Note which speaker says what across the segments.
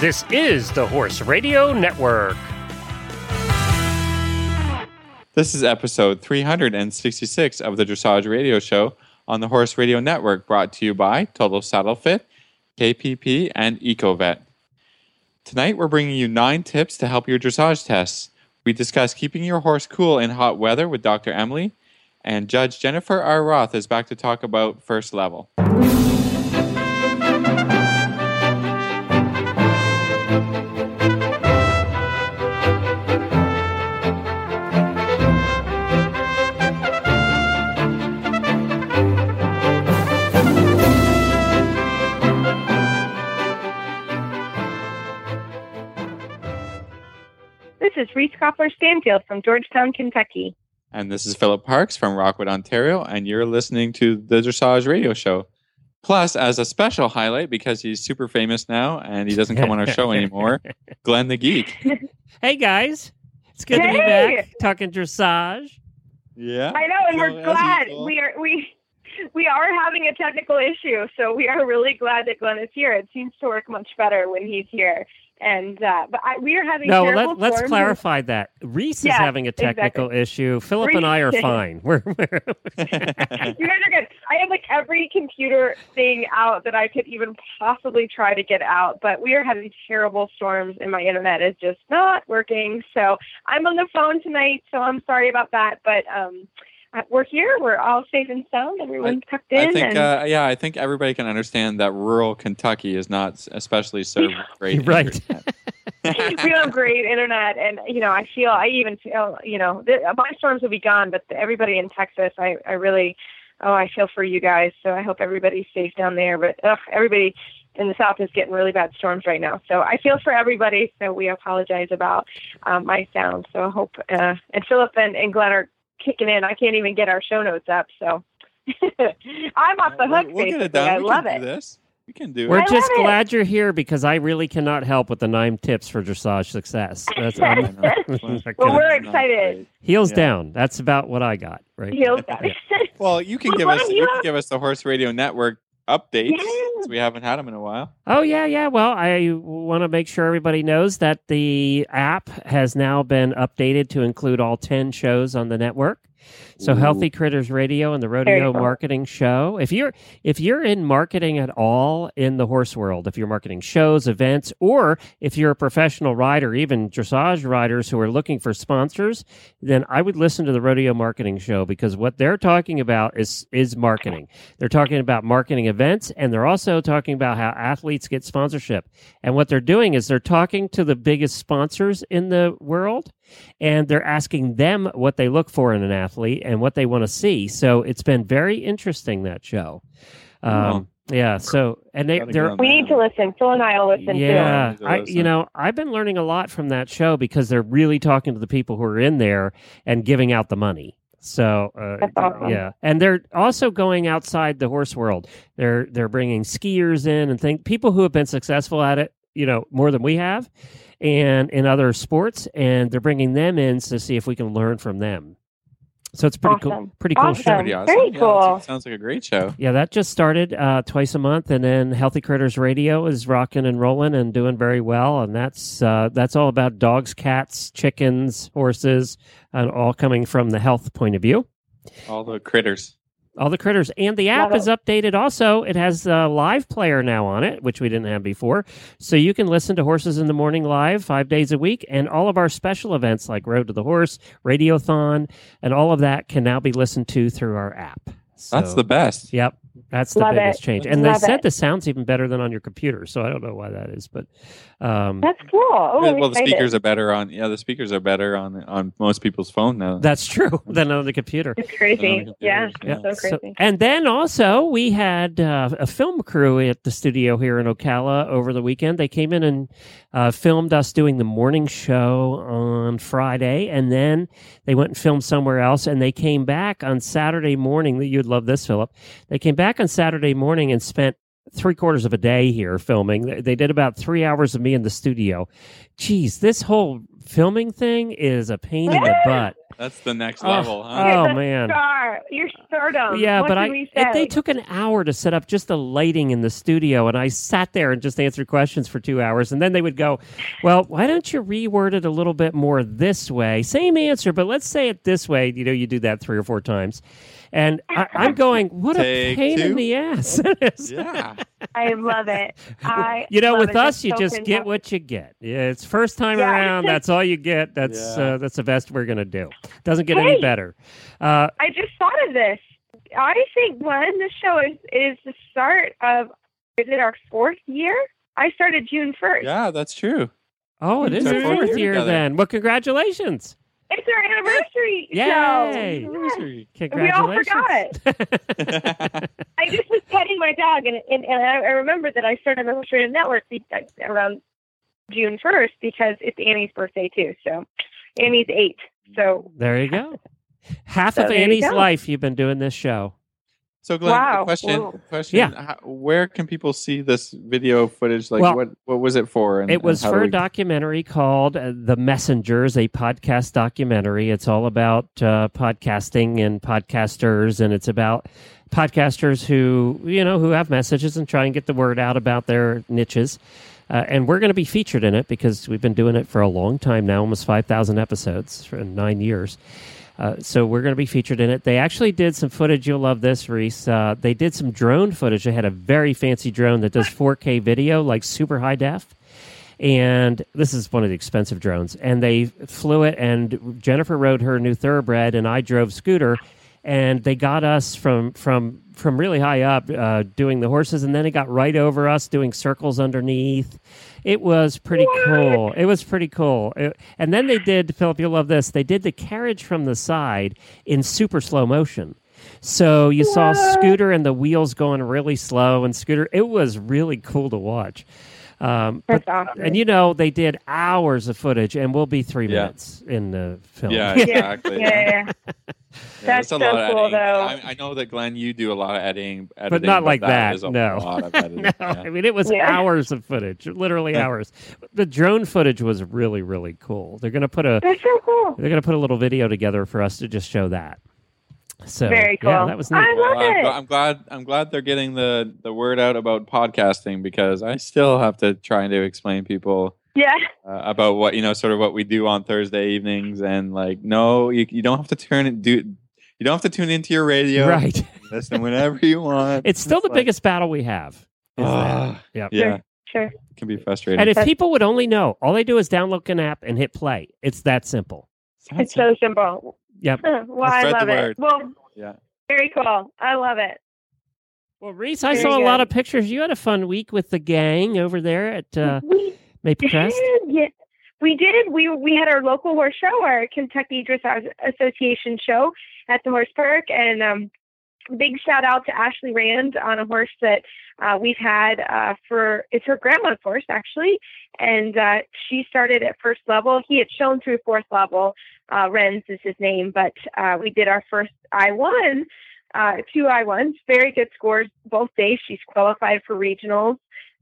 Speaker 1: This is the Horse Radio Network.
Speaker 2: This is episode 366 of the Dressage Radio Show on the Horse Radio Network, brought to you by Total Saddle Fit, KPP, and EcoVet. Tonight, we're bringing you nine tips to help your dressage tests. We discuss keeping your horse cool in hot weather with Dr. Embly, and Judge Jennifer R. Roth is back to talk about first level.
Speaker 3: Is Reese Koffler Stanfield from Georgetown, Kentucky.
Speaker 2: And this is Philip Parks from Rockwood, Ontario, and you're listening to the Dressage Radio Show. Plus, as a special highlight, because he's super famous now and he doesn't come on our show anymore, Glenn the Geek.
Speaker 1: Hey guys, it's good to be back talking dressage.
Speaker 2: Yeah.
Speaker 3: I know, and
Speaker 2: So,
Speaker 3: we're glad
Speaker 2: usual-
Speaker 3: we are we we are having a technical issue, so we are really glad that Glenn is here. It seems to work much better when he's here. And uh, but I, we are having
Speaker 1: No, let, let's clarify that. Reese is having a technical issue. Philip and I are fine. We're, we're
Speaker 3: You guys are good. I have like every computer thing out that I could even possibly try to get out, but we are having terrible storms and my internet is just not working. So I'm on the phone tonight, so I'm sorry about that. But um, uh, we're here. We're all safe and sound. Everyone's tucked in.
Speaker 2: I think,
Speaker 3: and
Speaker 2: uh, yeah, I think everybody can understand that rural Kentucky is not especially served great.
Speaker 1: Right.
Speaker 2: internet.
Speaker 3: we have great internet, and you know, I feel, I even feel, you know, th- my storms will be gone, but everybody in Texas, I, I really, oh, I feel for you guys. So I hope everybody's safe down there. But ugh, everybody in the south is getting really bad storms right now. So I feel for everybody. So we apologize about um, my sound. So I hope, uh, and Philip and, and Glenn are kicking in. I can't even get our show notes up. So I'm off the
Speaker 2: We'll-
Speaker 3: hook.
Speaker 2: we'll get it done.
Speaker 3: I
Speaker 2: we
Speaker 3: love
Speaker 2: can
Speaker 3: it.
Speaker 2: Do this. We can do
Speaker 1: we're
Speaker 2: it.
Speaker 3: I
Speaker 1: just
Speaker 3: love it.
Speaker 1: glad you're here because I really cannot help with the nine tips for dressage success. That's
Speaker 2: I
Speaker 1: I'm,
Speaker 2: know.
Speaker 1: I'm not
Speaker 3: Well, we're
Speaker 2: Not
Speaker 3: excited.
Speaker 1: heels
Speaker 2: yeah.
Speaker 1: down. That's about what I got. Right.
Speaker 3: Heels got it.
Speaker 2: Well, you can
Speaker 3: Well,
Speaker 2: give us
Speaker 3: don't
Speaker 2: you
Speaker 3: you
Speaker 2: can give us the Horse Radio Network updates
Speaker 3: Yeah.
Speaker 2: since we haven't had them in a while.
Speaker 1: Oh yeah, yeah. Well, I want to make sure everybody knows that the app has now been updated to include all ten shows on the network. So
Speaker 2: Ooh.
Speaker 1: Healthy Critters Radio and the Rodeo. Marketing Show. If you're if you're in marketing at all in the horse world, if you're marketing shows, events, or if you're a professional rider, even dressage riders who are looking for sponsors, then I would listen to the Rodeo Marketing Show because what they're talking about is is marketing. They're talking about marketing events and they're also talking about how athletes get sponsorship. And what they're doing is they're talking to the biggest sponsors in the world and they're asking them what they look for in an athlete and what they want to see. So it's been very interesting that show. Um, yeah. So and they, they're,
Speaker 3: We need to listen. Phil and I will listen
Speaker 1: yeah,
Speaker 2: too.
Speaker 1: I, you know, I've been learning a lot from that show because they're really talking to the people who are in there and giving out the money. So, uh,
Speaker 3: awesome.
Speaker 1: yeah, and they're also going outside the horse world. They're they're bringing skiers in and think people who have been successful at it, you know, more than we have, and in other sports, and they're bringing them in to see if we can learn from them. So it's pretty cool, pretty cool
Speaker 3: Awesome.
Speaker 1: show.
Speaker 2: Pretty awesome.
Speaker 3: Very
Speaker 2: Yeah,
Speaker 3: cool.
Speaker 2: sounds like a great show.
Speaker 1: Yeah, that just started uh, twice a month, and then Healthy Critters Radio is rocking and rolling and doing very well, and that's uh, that's all about dogs, cats, chickens, horses, and all coming from the health point of view.
Speaker 2: All the critters.
Speaker 1: All the critters, and the app is updated. Also, it has a live player now on it, which we didn't have before, so you can listen to Horses in the Morning live five days a week, and all of our special events like Road to the Horse, Radiothon, and all of that can now be listened to through our app.
Speaker 2: That's the best.
Speaker 1: Yep, that's the
Speaker 3: Love
Speaker 1: biggest
Speaker 3: it.
Speaker 1: change. And they said
Speaker 3: it.
Speaker 1: the sound's even better than on your computer, so I don't know why that is, but um,
Speaker 3: That's cool. Oh,
Speaker 2: well,
Speaker 3: I'm
Speaker 2: the speakers are better on. Yeah, the speakers are better on on most people's phone now.
Speaker 1: that's true than on the computer.
Speaker 3: It's crazy. Yeah,
Speaker 2: yeah.
Speaker 3: it's so crazy.
Speaker 1: and then also we had uh, a film crew at the studio here in Ocala over the weekend. They came in and uh, filmed us doing the morning show on Friday, and then they went and filmed somewhere else. And they came back on Saturday morning. You'd love this, Philip. They came back on Saturday morning and spent three quarters of a day here filming. They- They did about three hours of me in the studio. Geez, this whole filming thing is a pain in the butt.
Speaker 2: That's the next
Speaker 1: Oh,
Speaker 2: level, huh?
Speaker 1: oh,
Speaker 3: You're
Speaker 1: man.
Speaker 3: star. You're stardom.
Speaker 1: Yeah,
Speaker 3: what
Speaker 1: but I
Speaker 3: we
Speaker 1: it- they took an hour to set up just the lighting in the studio, and I sat there and just answered questions for two hours, and then they would go, "Well, why don't you reword it a little bit more this way? Same answer, but let's say it this way." You know, you do that three or four times, and I, I'm going, "What a
Speaker 2: Take
Speaker 1: pain in the ass!" it is.
Speaker 2: Yeah.
Speaker 3: I love it. I
Speaker 1: you know, with
Speaker 3: it.
Speaker 1: us,
Speaker 3: That's
Speaker 1: you
Speaker 3: so
Speaker 1: just get
Speaker 3: fantastic.
Speaker 1: what you get. Yeah, it's first time
Speaker 3: Yeah.
Speaker 1: around. That's all you get. That's
Speaker 2: Yeah.
Speaker 1: uh, that's the best we're gonna do. Doesn't get any better. Uh,
Speaker 3: I just thought of this. I think one, this show is is the start of is it our fourth year? I started June first.
Speaker 2: Yeah, that's true.
Speaker 1: oh, it is our
Speaker 3: our fourth
Speaker 1: fourth
Speaker 2: year
Speaker 1: year
Speaker 2: together.
Speaker 1: then. Well, congratulations.
Speaker 3: It's our anniversary
Speaker 1: Yay.
Speaker 3: show. Yes. We all
Speaker 1: forgot.
Speaker 3: I just was petting my dog, and and, and I, I remember that I started on Illustrated Network uh, around June first because it's Annie's birthday too. So Annie's eight. So
Speaker 1: there you go. Half
Speaker 3: So
Speaker 1: of
Speaker 3: you
Speaker 1: Annie's life you've been doing this show.
Speaker 2: So, Glenn,
Speaker 3: Wow.
Speaker 2: question,
Speaker 3: Whoa.
Speaker 2: question.
Speaker 1: Yeah.
Speaker 2: How, where can people see this video footage? Like,
Speaker 1: Well,
Speaker 2: what what was it for? And,
Speaker 1: It was
Speaker 2: and
Speaker 1: for
Speaker 2: do
Speaker 1: a
Speaker 2: we-
Speaker 1: documentary called uh, The Messengers, a podcast documentary. It's all about uh, podcasting and podcasters, and it's about podcasters who, you know, who have messages and try and get the word out about their niches. Uh, and we're going to be featured in it because we've been doing it for a long time now, almost 5,000 episodes for nine years. Uh, so we're going to be featured in it. They actually did some footage. You'll love this, Reese. Uh, they did some drone footage. They had a very fancy drone that does 4K video, like super high def. And this is one of the expensive drones. And they flew it, and Jennifer rode her new thoroughbred, and I drove scooter. And they got us from from from really high up uh, doing the horses, and then it got right over us doing circles underneath. It was pretty cool. It was pretty cool. It- and then they did, Philip, you'll love this. They did the carriage from the side in super slow motion. So you saw Scooter and the wheels going really slow, and Scooter. It was really cool to watch. Um, but,
Speaker 3: awesome.
Speaker 1: and you know they did hours of footage, and we'll be three
Speaker 2: Yeah.
Speaker 1: minutes in the film.
Speaker 2: Yeah,
Speaker 3: yeah,
Speaker 2: exactly.
Speaker 3: yeah, yeah.
Speaker 2: Yeah,
Speaker 3: That's
Speaker 2: a
Speaker 3: so
Speaker 2: lot
Speaker 3: cool,
Speaker 2: editing.
Speaker 3: though.
Speaker 2: I, I know that Glenn, you do a lot of editing, editing
Speaker 1: not like that.
Speaker 2: a
Speaker 1: no.
Speaker 2: lot of editing.
Speaker 1: no,
Speaker 2: yeah.
Speaker 1: I mean it was
Speaker 3: Yeah.
Speaker 1: hours of footage, literally hours. The drone footage was really, really cool. They're gonna put a
Speaker 3: That's so cool.
Speaker 1: they're gonna put a little video together for us to just show that. So
Speaker 3: Very cool.
Speaker 1: yeah, that was neat.
Speaker 3: I love
Speaker 2: Well, I'm,
Speaker 3: it.
Speaker 2: gl- I'm glad. I'm glad they're getting the the word out about podcasting because I still have to try to explain people
Speaker 3: Yeah.
Speaker 2: uh, about what you know, sort of what we do on Thursday evenings, and like, no, you, you don't have to turn it. Do you don't have to tune into your radio?
Speaker 1: Right.
Speaker 2: Listen whenever you want.
Speaker 1: It's still the
Speaker 2: like,
Speaker 1: biggest battle we have. is that. Yep.
Speaker 2: Yeah,
Speaker 3: Sure.
Speaker 2: it can be frustrating.
Speaker 1: And if people would only know, all they do is download an app and hit play. It's that simple.
Speaker 3: It's so simple.
Speaker 1: Yep.
Speaker 3: Well, I
Speaker 2: Spread the
Speaker 3: love
Speaker 2: word.
Speaker 3: it. Well,
Speaker 2: yeah.
Speaker 3: very cool. I love it.
Speaker 1: Well, Reese, I
Speaker 3: Very
Speaker 1: saw a lot of pictures. You had a fun week with the gang over there at uh,
Speaker 3: we
Speaker 1: Maple Crest.
Speaker 3: Yeah. We did. We we had our local horse show, our Kentucky Dressage Association show at the horse park, and um, big shout out to Ashley Rand on a horse that uh, we've had uh, for it's her grandma's horse actually, and uh, she started at first level. He had shown through fourth level. Uh, Renz is his name, but uh, we did our first I one, uh, two I ones, very good scores both days. She's qualified for regionals.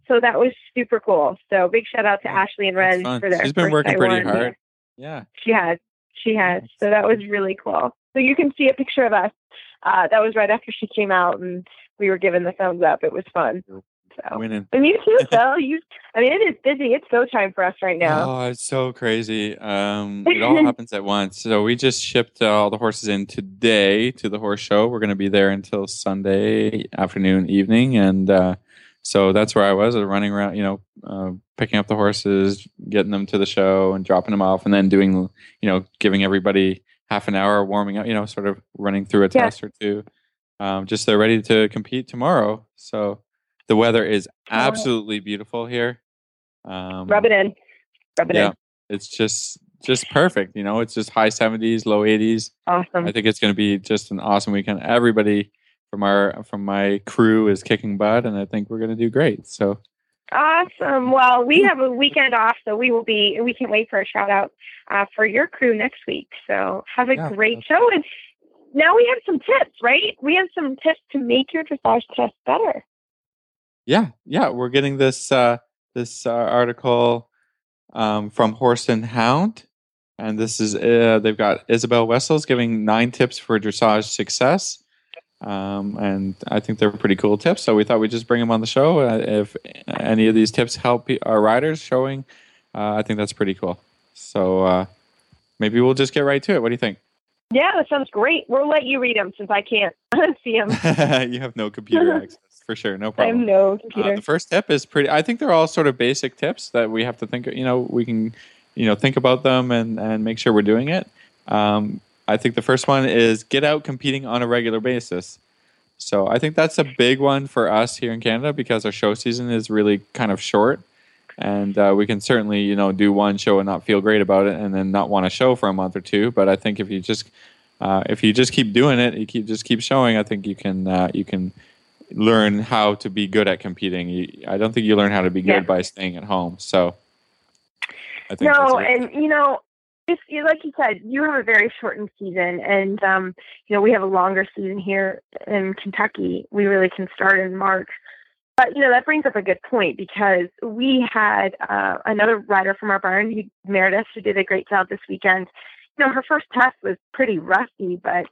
Speaker 3: So that was super cool. So big shout out to Ashley and Ren for their
Speaker 2: She's been working pretty
Speaker 3: I1.
Speaker 2: hard. Yeah.
Speaker 3: She has. She has. So that was really cool. So you can see a picture of us. Uh, that was right after she came out and we were given the thumbs up. It was fun. So
Speaker 2: Winning.
Speaker 3: and you too, Phil. You I mean it is busy. It's go time for us right now.
Speaker 2: Oh, it's so crazy. Um, it all happens at once. So we just shipped uh, all the horses in today to the horse show. We're going to be there until Sunday afternoon, evening, and uh, so that's where I was, uh, running around, you know, uh, picking up the horses, getting them to the show, and dropping them off, and then doing, you know, giving everybody half an hour warming up, you know, sort of running through a
Speaker 3: Yeah.
Speaker 2: test or two, um, just they're ready to compete tomorrow. So the weather is absolutely beautiful here. Um,
Speaker 3: Rub it in. Rub it
Speaker 2: yeah,
Speaker 3: in.
Speaker 2: it's just just perfect. You know, it's just high seventies, low eighties.
Speaker 3: Awesome.
Speaker 2: I think it's going to be just an awesome weekend. Everybody from our from my crew is kicking butt, and I think we're going to do great. So
Speaker 3: Awesome. Well, we have a weekend off, so we will be. We can't wait for a shout out uh, for your crew next week. So have a
Speaker 2: Yeah,
Speaker 3: great
Speaker 2: that's-
Speaker 3: show, and now we have some tips, right? We have some tips to make your dressage test better.
Speaker 2: yeah, yeah, we're getting this uh, this uh, article um, from Horse and Hound. and this is uh, they've got Isobel Wessels giving nine tips for dressage success. Um, and I think they're pretty cool tips. So we thought we'd just bring them on the show. Uh, if any of these tips help our riders showing, uh, I think that's pretty cool. So uh, maybe we'll just get right to it. What do you think?
Speaker 3: Yeah, that sounds great. We'll let you read them since I can't see them.
Speaker 2: you have no computer access for sure. No problem.
Speaker 3: I have no
Speaker 2: Uh,
Speaker 3: computer.
Speaker 2: the first tip is pretty. I think they're all sort of basic tips that we have to think. You know, we can, you know, think about them and and make sure we're doing it. Um, I think the first one is get out competing on a regular basis. So I think that's a big one for us here in Canada because our show season is really kind of short, and uh, we can certainly you know do one show and not feel great about it, and then not want to show for a month or two. But I think if you just uh, if you just keep doing it, you keep just keep showing. I think you can uh, you can learn how to be good at competing. You, I don't think you learn how to be good
Speaker 3: Yeah.
Speaker 2: by staying at home. So I think
Speaker 3: No, and you know, just you- like you said, you have a very shortened season, and um, you know we have a longer season here in Kentucky. We really can start in March. But you know that brings up a good point because we had uh, another rider from our barn, who, Meredith, who did a great job this weekend. You know, her first test was pretty rusty, but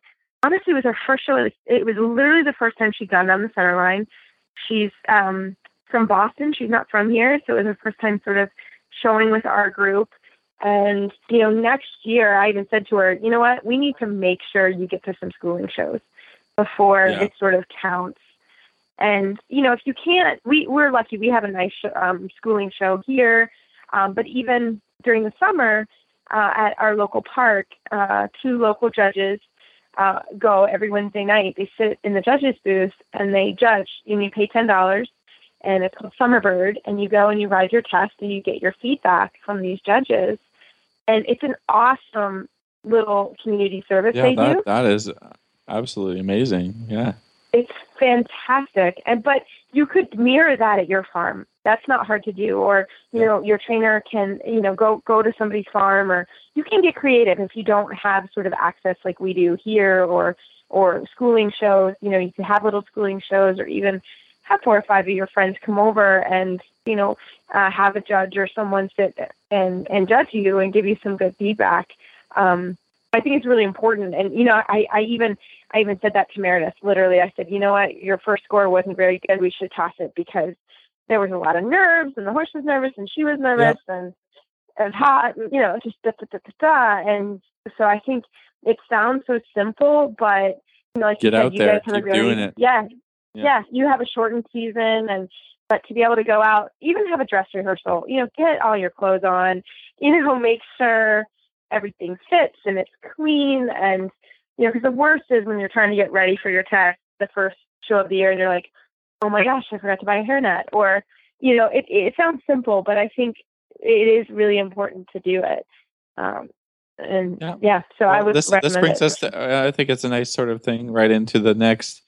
Speaker 3: honestly, it was her first show. It was, it was literally the first time she'd gone down the center line. She's um, from Boston. She's not from here, so it was her first time sort of showing with our group. And, you know, next year I even said to her, you know what, we need to make sure you get to some schooling shows before
Speaker 2: Yeah.
Speaker 3: it sort of counts. And, you know, if you can't, we, we're lucky we have a nice sh- um, schooling show here. Um, but even during the summer uh, at our local park, uh, two local judges uh, go every Wednesday night. They sit in the judges' booth and they judge, and you pay $10 and it's called Summerbird. And you go and you ride your test and you get your feedback from these judges. And it's an awesome little community service
Speaker 2: yeah,
Speaker 3: they do.
Speaker 2: that, that is absolutely amazing. Yeah.
Speaker 3: It's fantastic. And but you could mirror that at your farm. That's not hard to do. Or, you
Speaker 2: Yeah.
Speaker 3: know, your trainer can, you know, go go to somebody's farm or you can get creative if you don't have sort of access like we do here or or schooling shows. You know, you can have little schooling shows or even have four or five of your friends come over and, you know, uh, have a judge or someone sit and and judge you and give you some good feedback. Um, I think it's really important. And you know, I, I even I even said that to Meredith. Literally, I said, you know what, your first score wasn't very good. We should toss it because there was a lot of nerves, and the horse was nervous, and she was nervous, and it was hot. And, you know, just da, da, da, da, da. And so I think it sounds so simple, but you know, like
Speaker 2: Get
Speaker 3: you said,
Speaker 2: out
Speaker 3: you
Speaker 2: there,
Speaker 3: guys have a
Speaker 2: keep
Speaker 3: really,
Speaker 2: doing it.
Speaker 3: Yeah,
Speaker 2: Yeah.
Speaker 3: yeah, You have a shortened season, and but to be able to go out, even have a dress rehearsal, you know, get all your clothes on, you know, make sure everything fits and it's clean and you know because the worst is when you're trying to get ready for your test the first show of the year and you're like oh my gosh i forgot to buy a hairnet or you know it, it sounds simple but i think it is really important to do it um and
Speaker 2: Yeah.
Speaker 3: yeah, so i
Speaker 2: Well,
Speaker 3: would
Speaker 2: this this brings
Speaker 3: it.
Speaker 2: us to I think it's a nice sort of thing right into the next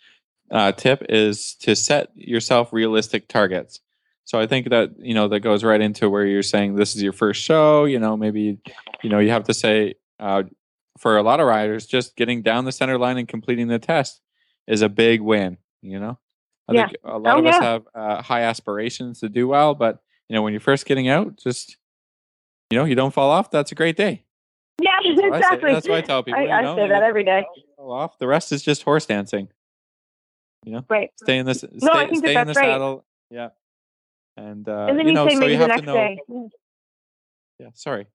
Speaker 2: uh, tip is to set yourself realistic targets. So I think that you know that goes right into where you're saying this is your first show. You know, maybe you know you have to say uh, for a lot of riders, just getting down the center line and completing the test is a big win. You know, I
Speaker 3: Yeah.
Speaker 2: think a lot
Speaker 3: Oh,
Speaker 2: of us
Speaker 3: yeah.
Speaker 2: have uh, high aspirations to do well, but you know when you're first getting out, just you know you don't fall off. That's a great day.
Speaker 3: yeah
Speaker 2: what I say-
Speaker 3: exactly
Speaker 2: that's what I tell people.
Speaker 3: I,
Speaker 2: you
Speaker 3: I say that every day
Speaker 2: fall off. The rest is just horse dancing. You know,
Speaker 3: right
Speaker 2: stay in this. Stay,
Speaker 3: No, I think that
Speaker 2: in the
Speaker 3: right.
Speaker 2: saddle. Yeah, and uh,
Speaker 3: and then
Speaker 2: you know, so you
Speaker 3: the
Speaker 2: have
Speaker 3: next
Speaker 2: to know.
Speaker 3: day
Speaker 2: Yeah, sorry.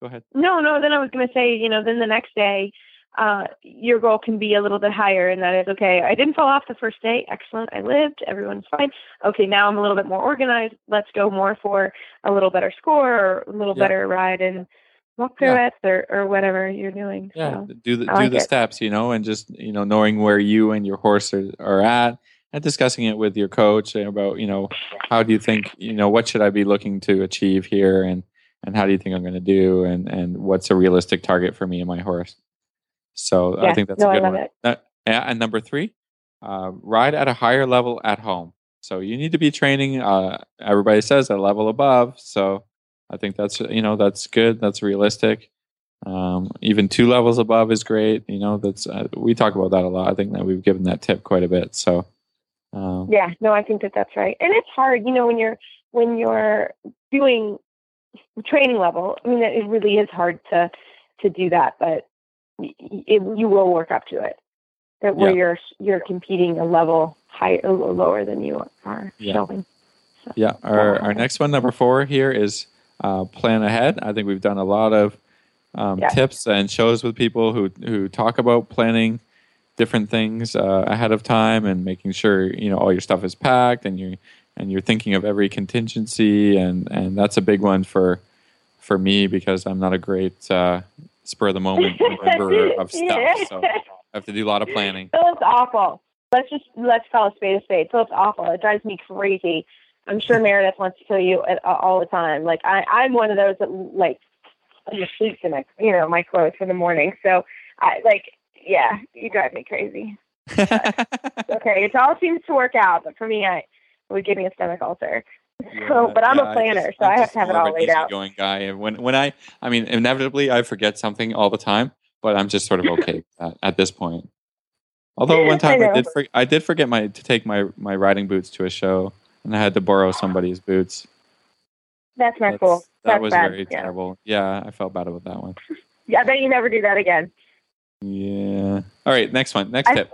Speaker 2: Go ahead.
Speaker 3: No, no. Then I was going to say, you know, then the next day, uh, your goal can be a little bit higher, and that is okay. I didn't fall off the first day. Excellent. I lived. Everyone's fine. Okay, now I'm a little bit more organized. Let's go more for a little better score or a little
Speaker 2: Yeah.
Speaker 3: better ride and walk through
Speaker 2: Yeah.
Speaker 3: it or, or whatever you're doing.
Speaker 2: Yeah,
Speaker 3: So,
Speaker 2: do the do
Speaker 3: like
Speaker 2: the
Speaker 3: it.
Speaker 2: steps. You know, and just you know knowing where you and your horse are, are at, and discussing it with your coach about you know how do you think you know what should I be looking to achieve here, and and how do you think I'm going to do, and and what's a realistic target for me and my horse. So I think that's
Speaker 3: no,
Speaker 2: a good one. Uh, yeah, and number three, uh, ride at a higher level at home. So you need to be training. Uh, everybody says a level above. So I think that's you know that's good. That's realistic. Um, even two levels above is great. You know that's uh, we talk about that a lot. I think that we've given that tip quite a bit. So um,
Speaker 3: yeah, no, I think that that's right. And it's hard, you know, when you're when you're doing training level. I mean, it really is hard to to do that, but it, you will work up to it. That where
Speaker 2: Yeah.
Speaker 3: you're you're competing a level higher or lower than you are
Speaker 2: Yeah.
Speaker 3: showing.
Speaker 2: Yeah, our, our next one, number four here is uh, plan ahead. I think we've done a lot of um,
Speaker 3: Yeah.
Speaker 2: tips and shows with people who who talk about planning different things uh, ahead of time and making sure you know all your stuff is packed and you and you're thinking of every contingency and and that's a big one for for me because I'm not a great uh, spur of the moment remember of stuff,
Speaker 3: Yeah.
Speaker 2: so I have to do a lot of planning.
Speaker 3: Philip's awful. Let's just let's call a spade a spade. Philip's awful. It drives me crazy. I'm sure Meredith wants to kill you at, all the time. Like I, I'm one of those that like just sleeps in my, you know, my clothes for the morning. So I like, yeah, you drive me crazy. Okay, it all seems to work out, but for me, I it would give me a stomach ulcer. So, but I'm a planner,
Speaker 2: just-
Speaker 3: so
Speaker 2: I'm
Speaker 3: I have to have it all laid out.
Speaker 2: Going guy, and when when I, I mean, inevitably I forget something all the time, but I'm just sort of okay with that at this point. Although one time I,
Speaker 3: know.
Speaker 2: did, for, I did forget my to take my my riding boots to a show, and I had to borrow somebody's boots.
Speaker 3: That's not
Speaker 2: That's-
Speaker 3: cool.
Speaker 2: That
Speaker 3: That's
Speaker 2: was
Speaker 3: bad.
Speaker 2: very
Speaker 3: yeah.
Speaker 2: terrible. Yeah, I felt bad about that one.
Speaker 3: yeah, I bet you never do that again.
Speaker 2: Yeah. All right, next one. Next
Speaker 3: I-
Speaker 2: tip.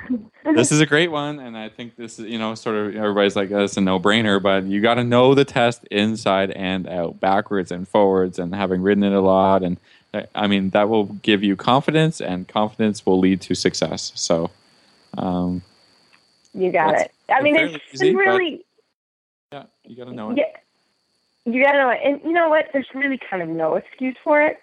Speaker 2: this is a great one, and I think this is you know sort of everybody's like that's a no brainer, but you got to know the test inside and out, backwards and forwards, and having ridden it a lot, and uh, I mean that will give you confidence, and confidence will lead to success. So, um,
Speaker 3: You got it. I mean, it's
Speaker 2: easy, but-
Speaker 3: really
Speaker 2: yeah, you got to know it.
Speaker 3: Yeah. You gotta know it. And you know what? There's really kind of no excuse for it.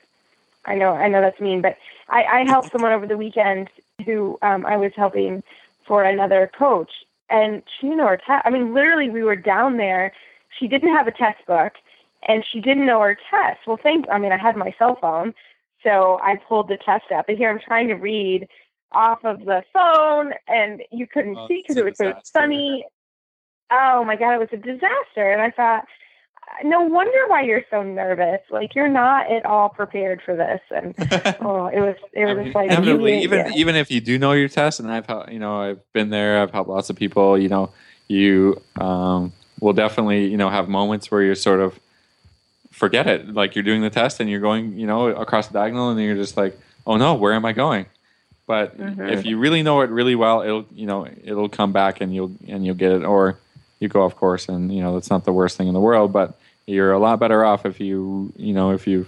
Speaker 3: I know I know that's mean, but I, I helped someone over the weekend who um I was helping for another coach and she didn't know her test I mean literally we were down there. She didn't have a test book and she didn't know her test. Well thank I mean I had my cell phone, so I pulled the test up and here I'm trying to read off of the phone and you couldn't
Speaker 2: Oh,
Speaker 3: see because it was so sunny. Oh my god, it was a disaster. And I thought, no wonder why you're so nervous. Like you're not at all prepared for this. And oh, it was it
Speaker 2: I
Speaker 3: was
Speaker 2: mean,
Speaker 3: just like
Speaker 2: inevitably, even
Speaker 3: yeah.
Speaker 2: even if you do know your test, and I've you know I've been there, I've helped lots of people. You know, you um, will definitely you know have moments where you're sort of forget it, like you're doing the test and you're going you know across the diagonal, and you're just like, oh no, where am I going? But
Speaker 3: Mhm.
Speaker 2: if you really know it really well, it'll you know it'll come back and you'll and you'll get it, or you go off course, and you know that's not the worst thing in the world, but you're a lot better off if you you know if you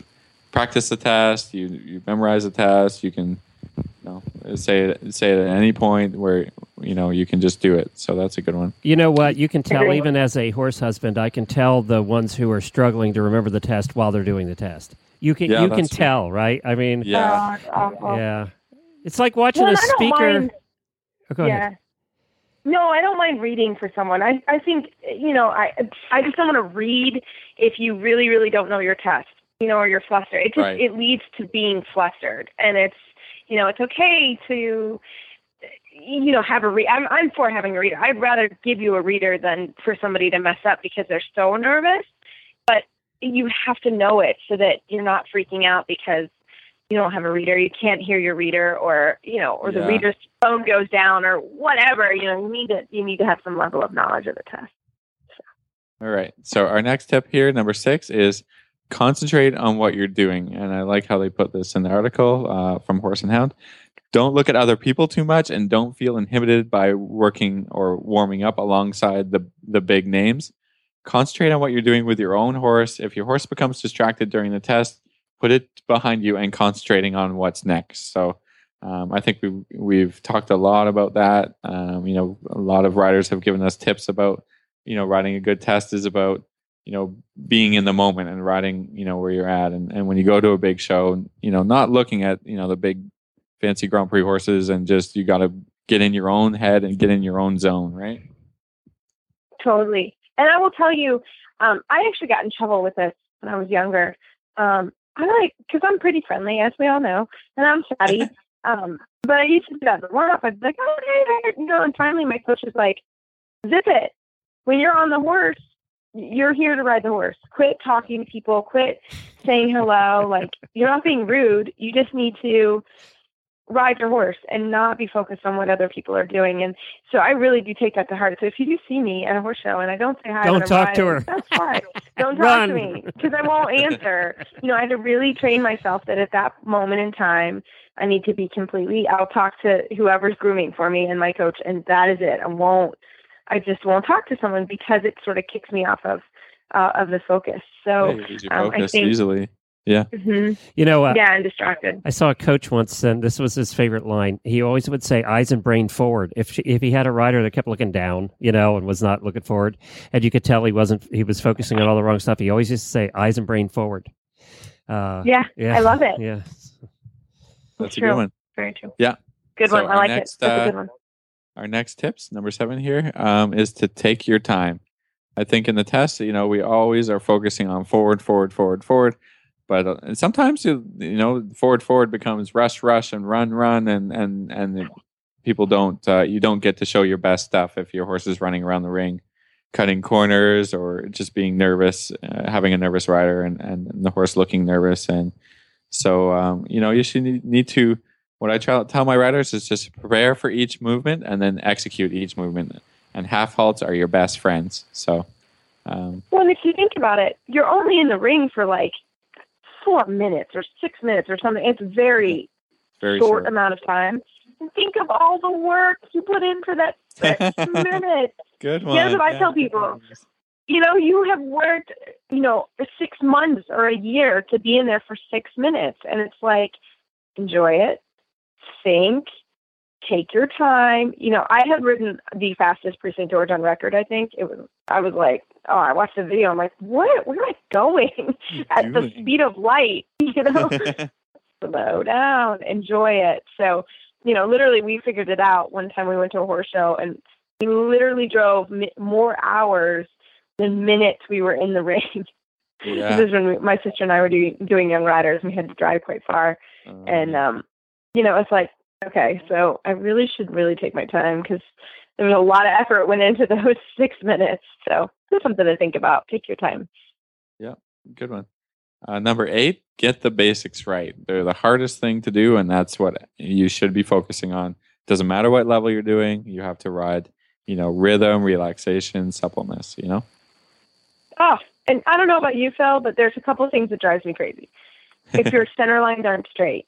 Speaker 2: practice the test, you you memorize the test, you can you know say it say it at any point where you know you can just do it. So that's a good one.
Speaker 1: You know what? You can tell, even as a horse husband, I can tell the ones who are struggling to remember the test while they're doing the test. You can
Speaker 2: Yeah,
Speaker 1: you can
Speaker 2: that's true.
Speaker 1: tell, right? I mean,
Speaker 2: Yeah.
Speaker 3: Oh, it's
Speaker 1: yeah. It's like watching
Speaker 3: Well,
Speaker 1: a
Speaker 3: and don't
Speaker 1: speaker.
Speaker 3: mind-
Speaker 1: Oh, go
Speaker 3: yeah.
Speaker 1: ahead.
Speaker 3: No, I don't mind reading for someone. I I think you know I I just don't want to read if you really really don't know your test. You know, or you're flustered. It just
Speaker 2: Right.
Speaker 3: it leads to being flustered, and it's you know it's okay to you know have a read. I'm I'm for having a reader. I'd rather give you a reader than for somebody to mess up because they're so nervous. But you have to know it so that you're not freaking out because you don't have a reader, you can't hear your reader, or you know, or the reader's phone goes down, or whatever. You know, you need to you need to have some level of knowledge of the test.
Speaker 2: All right. So our next tip here, number six, is concentrate on what you're doing. And I like how they put this in the article uh, from Horse and Hound. Don't look at other people too much, and don't feel inhibited by working or warming up alongside the the big names. Concentrate on what you're doing with your own horse. If your horse becomes distracted during the test, put it behind you and concentrating on what's next. So. Um, I think we've we've talked a lot about that. Um, you know, a lot of riders have given us tips about you know riding a good test is about you know being in the moment and riding you know where you're at and, and when you go to a big show you know not looking at you know the big fancy grand prix horses and just you got to get in your own head and get in your own zone right
Speaker 3: Totally. And I will tell you, um, I actually got in trouble with this when I was younger. Um, I like because I'm pretty friendly, as we all know, and I'm chatty. um, but I used to do that. One up, I'd be like, "Oh, hey, you know." And finally, my coach was like, "Zip it. When you're on the horse, you're here to ride the horse. Quit talking to people. Quit saying hello. Like you're not being rude. You just need to ride your horse and not be focused on what other people are doing. And so I really do take that to heart. So if you do see me at a horse show and I don't say hi,
Speaker 1: Don't
Speaker 3: when I'm
Speaker 1: talk to her.
Speaker 3: That's fine. Don't talk
Speaker 1: Run.
Speaker 3: to me because I won't answer. You know, I had to really train myself that at that moment in time, I need to be completely. I'll talk to whoever's grooming for me and my coach, and that is it. I won't. I just won't talk to someone because it sort of kicks me off of uh, of the focus. So.
Speaker 2: Yeah, you lose your
Speaker 3: um, I think-
Speaker 2: easily.
Speaker 3: Mhm.
Speaker 1: You know, uh,
Speaker 3: Yeah, I'm distracted.
Speaker 1: I saw a coach once, and this was his favorite line. He always would say, "Eyes and brain forward." If she, if he had a rider that kept looking down, you know, and was not looking forward, and you could tell he wasn't, he was focusing on all the wrong stuff. He always used to say, "Eyes and brain forward." Uh,
Speaker 3: Yeah,
Speaker 1: yeah,
Speaker 3: I love it.
Speaker 1: Yeah,
Speaker 2: That's a
Speaker 3: True.
Speaker 2: good one.
Speaker 3: Very true.
Speaker 2: Yeah.
Speaker 3: Good
Speaker 2: So
Speaker 3: one. I
Speaker 2: our
Speaker 3: like
Speaker 2: next,
Speaker 3: it. That's
Speaker 2: uh,
Speaker 3: a good one.
Speaker 2: Our next tips, number seven here, um, is to take your time. I think in the test, you know, we always are focusing on forward, forward, forward, forward. But uh, sometimes, you, you know, forward, forward becomes rush, rush, and run, run, and and and people don't. Uh, you don't get to show your best stuff if your horse is running around the ring, cutting corners, or just being nervous, uh, having a nervous rider, and, and the horse looking nervous. And so, um, you know, you should need, to what I try, tell my riders is just prepare for each movement and then execute each movement. And half halts are your best friends. So, um,
Speaker 3: Well, if you think about it, you're only in the ring for like four minutes or six minutes or something. It's very
Speaker 2: very
Speaker 3: short
Speaker 2: short.
Speaker 3: amount of time. And think of all the work you put in for that six minutes.
Speaker 2: Good one.
Speaker 3: Here's what I tell people. You know, you have worked, you know, for six months or a year to be in there for six minutes. And it's like, enjoy it, think, take your time. You know, I had ridden the fastest Prix St. George on record, I think. It was I was like, oh, I watched the video, I'm like, what where am I going? At the speed of light, you know? slow down, enjoy it. So, you know, literally, we figured it out one time we went to a horse show and we literally drove mi- more hours than minutes we were in the ring.
Speaker 2: yeah.
Speaker 3: This is when we, my sister and I were doing, doing Young Riders and we had to drive quite far.
Speaker 2: Um,
Speaker 3: And, um, you know, it's like, okay, so I really should really take my time because there was a lot of effort went into those six minutes. So that's something to think about. Take your time.
Speaker 2: Yeah, good one. Uh, number eight, get the basics right. They're the hardest thing to do, and that's what you should be focusing on. Doesn't matter what level you're doing, you have to ride, you know, rhythm, relaxation, suppleness, you know?
Speaker 3: Oh, and I don't know about you, Phil, but there's a couple of things that drives me crazy. If your center lines aren't straight,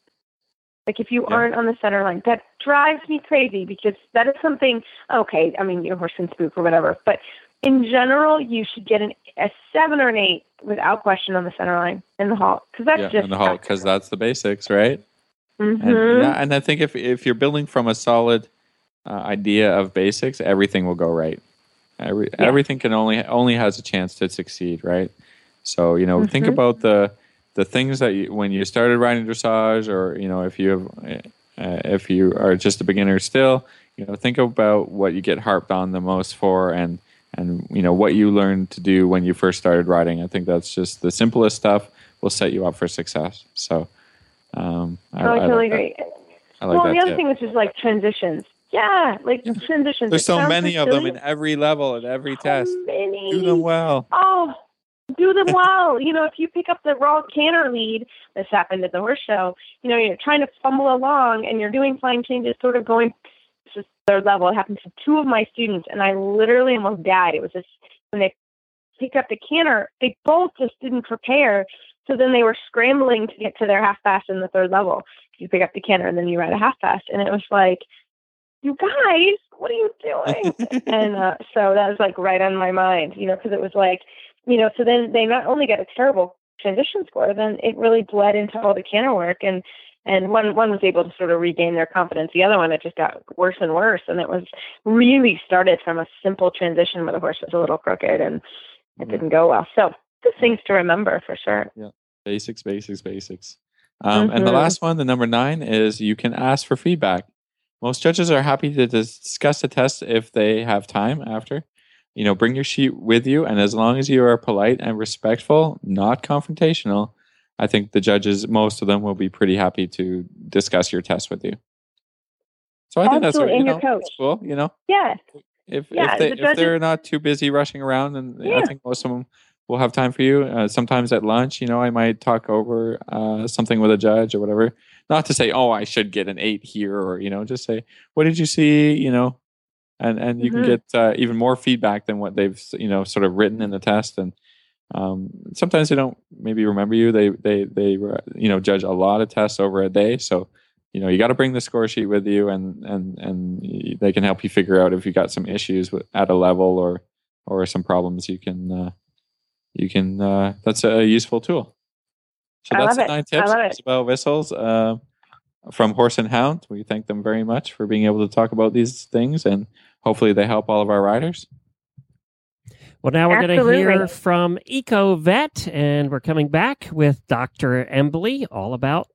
Speaker 3: like if you
Speaker 2: Yeah.
Speaker 3: aren't on the center line, that drives me crazy because that is something. Okay, I mean your horse can spook or whatever, but in general, you should get an, a seven or an eight without question on the center line in the hall because that's
Speaker 2: yeah,
Speaker 3: just
Speaker 2: in the hall, because that's the basics, right?
Speaker 3: hmm
Speaker 2: And, yeah, and I think if if you're building from a solid uh, idea of basics, everything will go right. Every,
Speaker 3: Yeah.
Speaker 2: Everything can only only has a chance to succeed, right? So you know, think
Speaker 3: Mhm.
Speaker 2: about the the things that you, when you started riding dressage, or you know, if you have uh, if you are just a beginner still, you know, think about what you get harped on the most for, and and you know what you learned to do when you first started riding. I think that's just the simplest stuff will set you up for success. So. Um, I,
Speaker 3: Oh, I
Speaker 2: I
Speaker 3: totally
Speaker 2: like that.
Speaker 3: agree.
Speaker 2: I like
Speaker 3: well, the other
Speaker 2: tip.
Speaker 3: thing is just like transitions. Yeah, like
Speaker 2: Yeah.
Speaker 3: transitions.
Speaker 2: There's
Speaker 3: It
Speaker 2: so many
Speaker 3: so
Speaker 2: of them in every level at every
Speaker 3: So
Speaker 2: test.
Speaker 3: many.
Speaker 2: Do them well.
Speaker 3: Oh, do them well. you know, if you pick up the raw canter lead, this happened at the horse show, you know, you're trying to fumble along and you're doing flying changes, sort of going this is third level. It happened to two of my students and I literally almost died. It was just when they picked up the canter, they both just didn't prepare. So then they were scrambling to get to their half pass in the third level. You pick up the canter and then you ride a half pass. And it was like, you guys, what are you doing? and uh, so that was like right on my mind, you know, because it was like, you know, so then they not only got a terrible transition score, then it really bled into all the canter work, and and one one was able to sort of regain their confidence. The other one, it just got worse and worse, and it was really started from a simple transition where the horse was a little crooked and it
Speaker 2: Mhm.
Speaker 3: didn't go well. So just things to remember for sure.
Speaker 2: Yeah, Basics, basics, basics. Um, And the
Speaker 3: Mhm.
Speaker 2: last one, the number nine, is you can ask for feedback. Most judges are happy to discuss the test if they have time after. You know, bring your sheet with you, and as long as you are polite and respectful, not confrontational, I think the judges, most of them, will be pretty happy to discuss your test with you. So I think that's
Speaker 3: Absolutely,
Speaker 2: you
Speaker 3: and
Speaker 2: know,
Speaker 3: your coach.
Speaker 2: cool. You know,
Speaker 3: Yeah,
Speaker 2: if
Speaker 3: Yeah,
Speaker 2: if they
Speaker 3: the
Speaker 2: if
Speaker 3: judges-
Speaker 2: they're not too busy rushing around, and I think most of them will have time for you. Uh, sometimes at lunch, you know, I might talk over uh, something with a judge or whatever. not to say, oh, I should get an eight here, or you know, just say, what did you see? You know, and and you
Speaker 3: Mhm.
Speaker 2: can get uh, even more feedback than what they've you know sort of written in the test. And um, sometimes they don't maybe remember you. They they they uh, you know judge a lot of tests over a day, so you know you got to bring the score sheet with you, and and and they can help you figure out if you got some issues with, at a level or or some problems. You can uh, you can uh, that's a useful tool. So
Speaker 3: I
Speaker 2: that's
Speaker 3: love
Speaker 2: the nine tips
Speaker 3: it.
Speaker 2: about whistles uh, from Horse and Hound. We thank them very much for being able to talk about these things, and hopefully they help all of our riders.
Speaker 1: Well, now we're going to hear from EcoVet, and we're coming back with Dr. Embly all about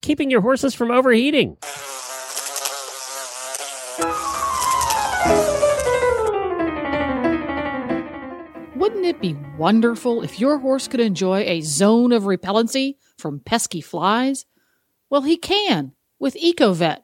Speaker 1: keeping your horses from overheating.
Speaker 4: Wouldn't it be wonderful if your horse could enjoy a zone of repellency from pesky flies? Well, he can with EcoVet.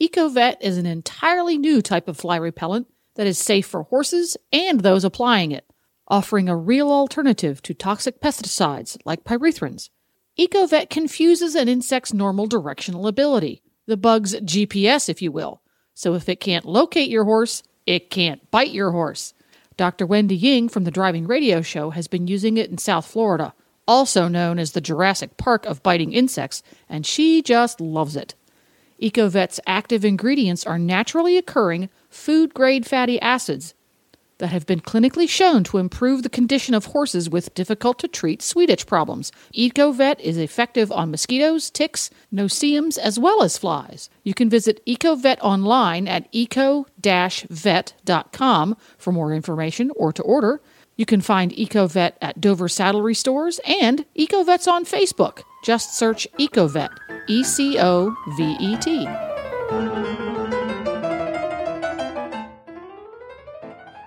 Speaker 4: EcoVet is an entirely new type of fly repellent that is safe for horses and those applying it, offering a real alternative to toxic pesticides like pyrethrins. EcoVet confuses an insect's normal directional ability, the bug's GPS, if you will. So if it can't locate your horse, it can't bite your horse. Dr. Wendy Ying from the Driving Radio Show has been using it in South Florida, also known as the Jurassic Park of biting insects, and she just loves it. EcoVet's active ingredients are naturally occurring food grade fatty acids that have been clinically shown to improve the condition of horses with difficult to treat sweet itch problems. EcoVet is effective on mosquitoes, ticks, no-see-ums, as well as flies. You can visit EcoVet online at eco-vet.com for more information or to order. You can find EcoVet at Dover Saddlery Stores and EcoVet's on Facebook. Just search EcoVet, E C O V E T.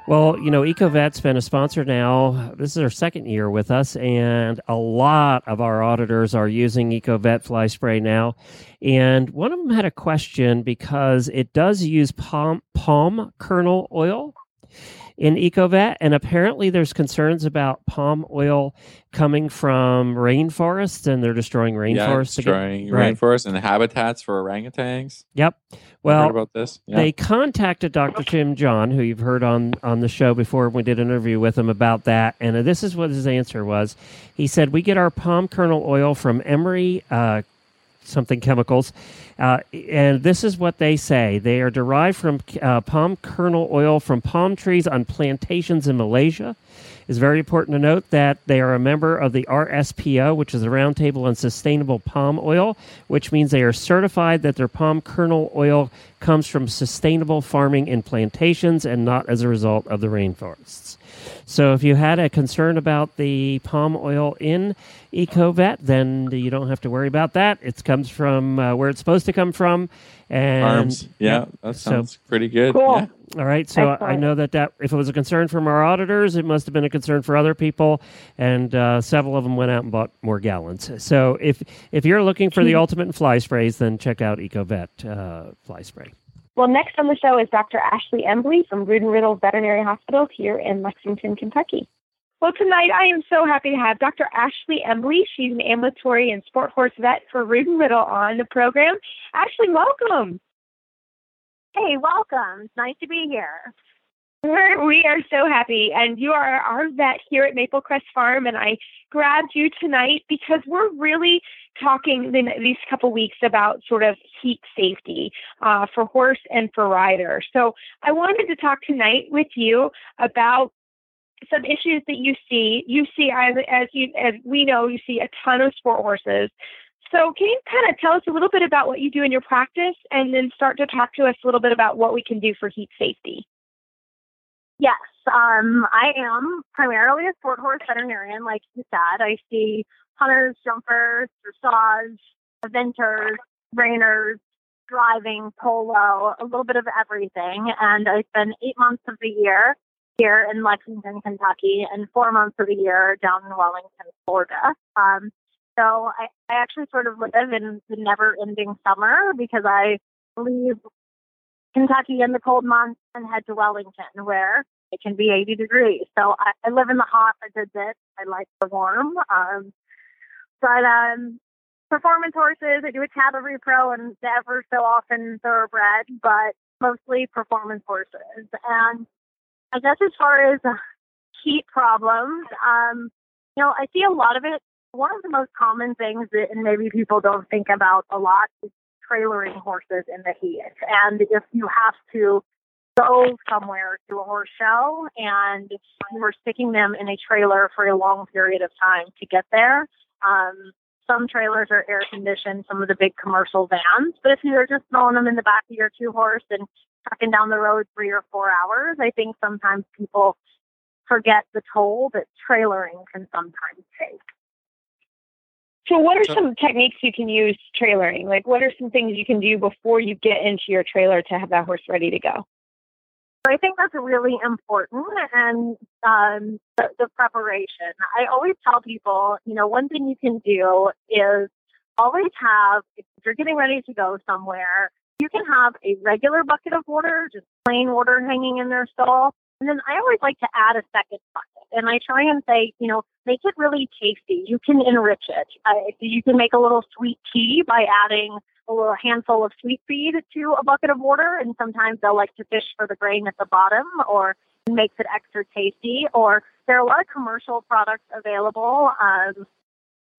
Speaker 1: Well, you know, EcoVet's been a sponsor now. This is our second year with us, and a lot of our auditors are using EcoVet fly spray now. And one of them had a question because it does use palm, palm kernel oil in EcoVet, and apparently there's concerns about palm oil coming from rainforests, and they're destroying rainforests. get-
Speaker 2: destroying
Speaker 1: right.
Speaker 2: rainforests and habitats for orangutans.
Speaker 1: Yep. Well,
Speaker 2: about this. Yeah.
Speaker 1: they contacted Dr. Jim John, who you've heard on on the show before. We did an interview with him about that, and this is what his answer was. He said, "We get our palm kernel oil from Emery." Uh, something chemicals. Uh, and this is what they say they are derived from uh, palm kernel oil from palm trees on plantations in Malaysia. It's very important to note that they are a member of the RSPO, which is the Roundtable on Sustainable Palm Oil, which means they are certified that their palm kernel oil comes from sustainable farming in plantations and not as a result of the rainforests. So if you had a concern about the palm oil in EcoVet, then you don't have to worry about that. It comes from uh, where it's supposed to come from. And
Speaker 2: Farms. Yeah, that
Speaker 1: So-
Speaker 2: sounds pretty good.
Speaker 3: Cool.
Speaker 2: Yeah.
Speaker 1: all right, so I know that, that if it was a concern from our auditors, it must have been a concern for other people, and uh, several of them went out and bought more gallons. So if if you're looking for the ultimate in fly sprays, then check out EcoVet uh, fly spray.
Speaker 3: Well, next on the show is Dr. Ashley Embly from and Riddle Veterinary Hospital here in Lexington, Kentucky. Well, tonight I am so happy to have Dr. Ashley Embly. She's an ambulatory and sport horse vet for and Riddle on the program. Ashley, welcome.
Speaker 5: Hey, welcome. Nice to be here.
Speaker 3: We're, we are so happy. And you are our vet here at Maple Crest Farm. And I grabbed you tonight because we're really talking in these couple weeks about sort of heat safety uh, for horse and for rider. So I wanted to talk tonight with you about some issues that you see. You see, as, as you as we know, you see a ton of sport horses. So can you kind of tell us a little bit about what you do in your practice, and then start to talk to us a little bit about what we can do for heat safety?
Speaker 5: Yes, um, I am primarily a sport horse veterinarian, like you said. I see hunters, jumpers, dressage, eventers, reiners, driving, polo, a little bit of everything. And I spend eight months of the year here in Lexington, Kentucky, and four months of the year down in Wellington, Florida. Um, so I, I actually sort of live in the never ending summer because I leave Kentucky in the cold months and head to Wellington where it can be 80 degrees. So I, I live in the hot a good bit. I like the warm. Um, but um, performance horses. I do a cavalry pro and ever so often thoroughbred, but mostly performance horses. And I guess as far as heat problems, um, you know, I see a lot of it. One of the most common things that and maybe people don't think about a lot is trailering horses in the heat. And if you have to go somewhere to a horse show and you are sticking them in a trailer for a long period of time to get there, um, some trailers are air conditioned, some of the big commercial vans. But if you're just throwing them in the back of your two horse and trucking down the road three or four hours, I think sometimes people forget the toll that trailering can sometimes take.
Speaker 3: So, what are some techniques you can use trailering? Like, what are some things you can do before you get into your trailer to have that horse ready to go?
Speaker 5: I think that's really important and um, the, the preparation. I always tell people, you know, one thing you can do is always have, if you're getting ready to go somewhere, you can have a regular bucket of water, just plain water hanging in their stall. And then I always like to add a second bucket. And I try and say, you know, make it really tasty. You can enrich it. Uh, you can make a little sweet tea by adding a little handful of sweet feed to a bucket of water, and sometimes they'll like to fish for the grain at the bottom, or makes it extra tasty. Or there are a lot of commercial products available um,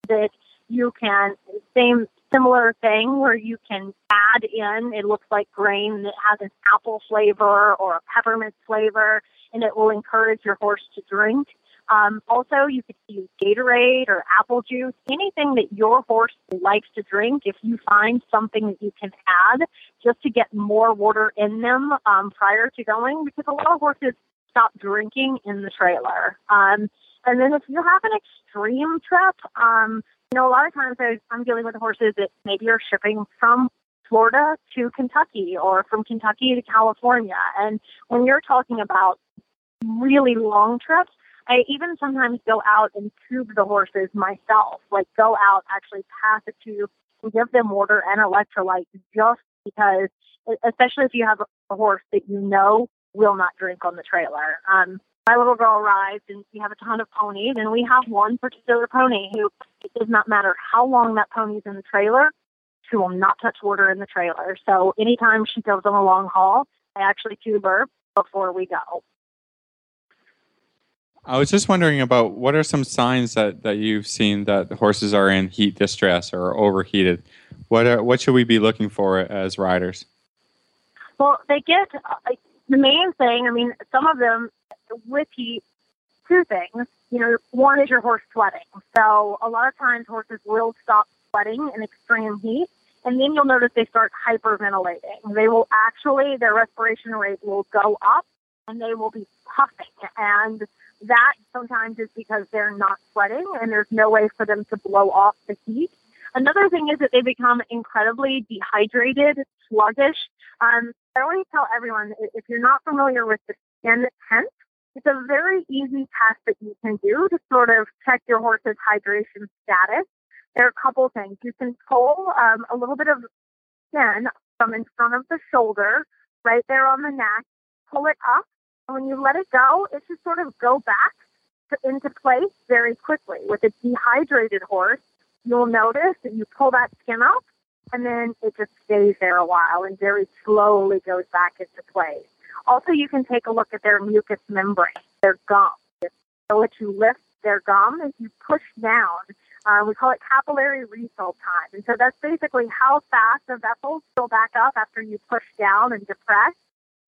Speaker 5: that you can same similar thing where you can add in. It looks like grain that has an apple flavor or a peppermint flavor, and it will encourage your horse to drink. Um, also, you could use Gatorade or apple juice, anything that your horse likes to drink. If you find something that you can add just to get more water in them um, prior to going, because a lot of horses stop drinking in the trailer. Um, and then if you have an extreme trip, um, know, a lot of times I, I'm dealing with horses that maybe are shipping from Florida to Kentucky or from Kentucky to California. And when you're talking about really long trips, I even sometimes go out and tube the horses myself, like go out, actually pass a tube and give them water and electrolytes just because, especially if you have a horse that you know will not drink on the trailer. Um, my little girl arrived and we have a ton of ponies and we have one particular pony who it does not matter how long that pony's in the trailer, she will not touch water in the trailer. So anytime she goes on a long haul, I actually tube her before we go.
Speaker 2: I was just wondering about what are some signs that, that you've seen that horses are in heat distress or overheated. What are, what should we be looking for as riders?
Speaker 5: Well, they get uh, the main thing. I mean, some of them with heat, two things. You know, one is your horse sweating. So a lot of times horses will stop sweating in extreme heat, and then you'll notice they start hyperventilating. They will actually their respiration rate will go up, and they will be puffing and that sometimes is because they're not sweating and there's no way for them to blow off the heat. Another thing is that they become incredibly dehydrated, sluggish. Um, I always tell everyone if you're not familiar with the skin test, it's a very easy test that you can do to sort of check your horse's hydration status. There are a couple things. You can pull um, a little bit of skin from in front of the shoulder, right there on the neck, pull it up and when you let it go, it should sort of go back to, into place very quickly. With a dehydrated horse, you'll notice that you pull that skin up and then it just stays there a while and very slowly goes back into place. Also, you can take a look at their mucous membrane, their gum. So let you lift their gum as you push down. Uh, we call it capillary refill time. And so that's basically how fast the vessels fill back up after you push down and depress.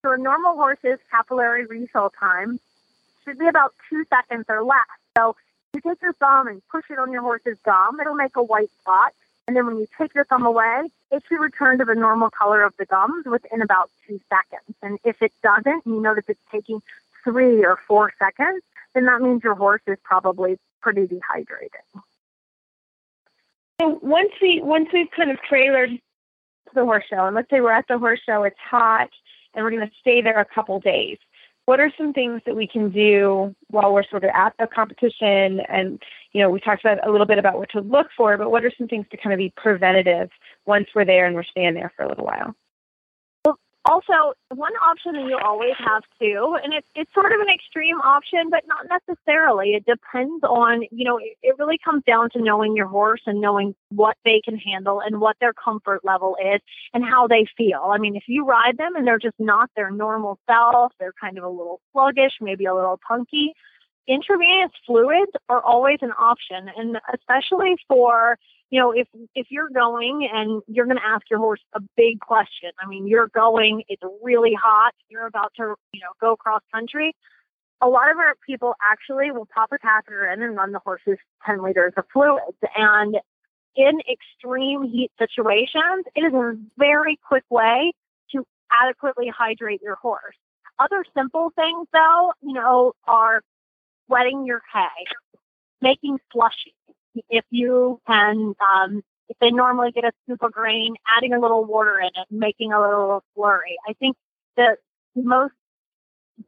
Speaker 5: So a normal horse's capillary refill time should be about two seconds or less. So you take your thumb and push it on your horse's gum, it'll make a white spot. And then when you take your thumb away, it should return to the normal color of the gums within about two seconds. And if it doesn't, and you notice it's taking three or four seconds, then that means your horse is probably pretty dehydrated.
Speaker 3: So once we once we've kind of trailered to the horse show, and let's say we're at the horse show, it's hot, and we're going to stay there a couple days. What are some things that we can do while we're sort of at the competition? And, you know, we talked about a little bit about what to look for, but what are some things to kind of be preventative once we're there and we're staying there for a little while?
Speaker 5: Also, one option that you always have too, and it's it's sort of an extreme option, but not necessarily. It depends on, you know, it, it really comes down to knowing your horse and knowing what they can handle and what their comfort level is and how they feel. I mean, if you ride them and they're just not their normal self, they're kind of a little sluggish, maybe a little punky, intravenous fluids are always an option, and especially for you know, if if you're going and you're going to ask your horse a big question, I mean, you're going, it's really hot, you're about to, you know, go cross country. A lot of our people actually will pop a catheter in and run the horses 10 liters of fluids. And in extreme heat situations, it is a very quick way to adequately hydrate your horse. Other simple things, though, you know, are wetting your hay, making slushy if you can, um, if they normally get a scoop of grain, adding a little water in it, making a little slurry. I think the most